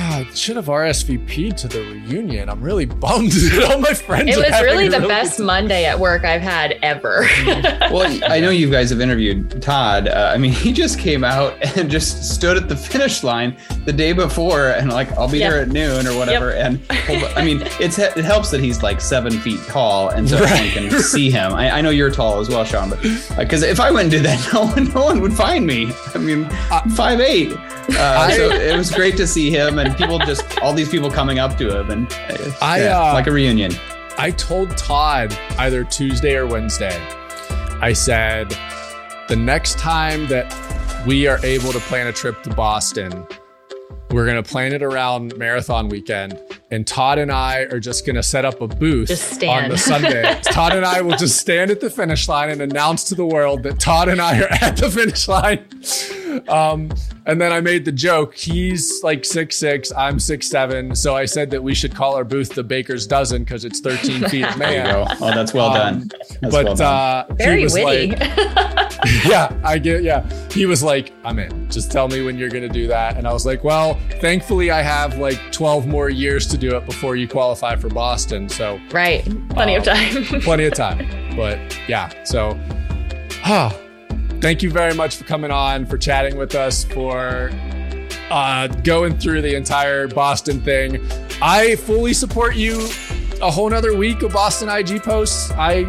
I should have RSVP'd to the reunion. I'm really bummed <laughs> that all my friends. It was really the really best Monday at work I've had ever. <laughs> well, <laughs> I know you guys have interviewed Todd. Uh, I mean, he just came out and just stood at the finish line the day before, and like, I'll be yep. there at noon or whatever. Yep. And I mean, it's it helps that he's like seven feet tall, and so right. can see him. I, I, know you're tall as well, Sean, but because uh, if I went and did that, no one, no one would find me. I mean, I'm five eight. Uh, so it was great to see him and people just all these people coming up to him and I yeah, uh, like a reunion. I told Todd either Tuesday or Wednesday. I said the next time that we are able to plan a trip to Boston, we're going to plan it around marathon weekend. And Todd and I are just going to set up a booth on the Sunday. <laughs> Todd and I will just stand at the finish line and announce to the world that Todd and I are <laughs> at the finish line. Um, and then I made the joke. He's like six six. I'm six seven. So I said that we should call our booth the Baker's Dozen because it's 13 feet of <laughs> man. Oh, that's well um, done. That's but well done. Uh, very witty. Like, <laughs> yeah, I get. Yeah, he was like, "I'm in. Just tell me when you're gonna do that." And I was like, "Well, thankfully, I have like 12 more years to do it before you qualify for Boston. So right, plenty of time. <laughs> plenty of time. But yeah, so." Huh thank you very much for coming on, for chatting with us, for uh, going through the entire Boston thing. I fully support you. A whole nother week of Boston IG posts. I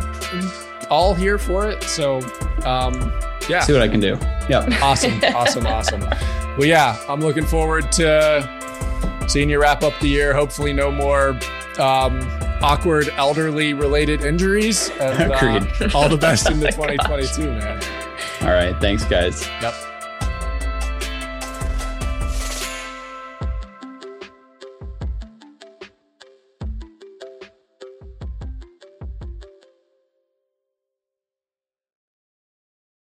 all here for it. So, um, yeah. See what I can do. Yeah. <laughs> Awesome. awesome. Awesome. Well, yeah, I'm looking forward to seeing you wrap up the year. Hopefully, no more um, awkward elderly related injuries. And, uh, all the best in the <laughs> 2022, man. All right. Thanks, guys. Yep.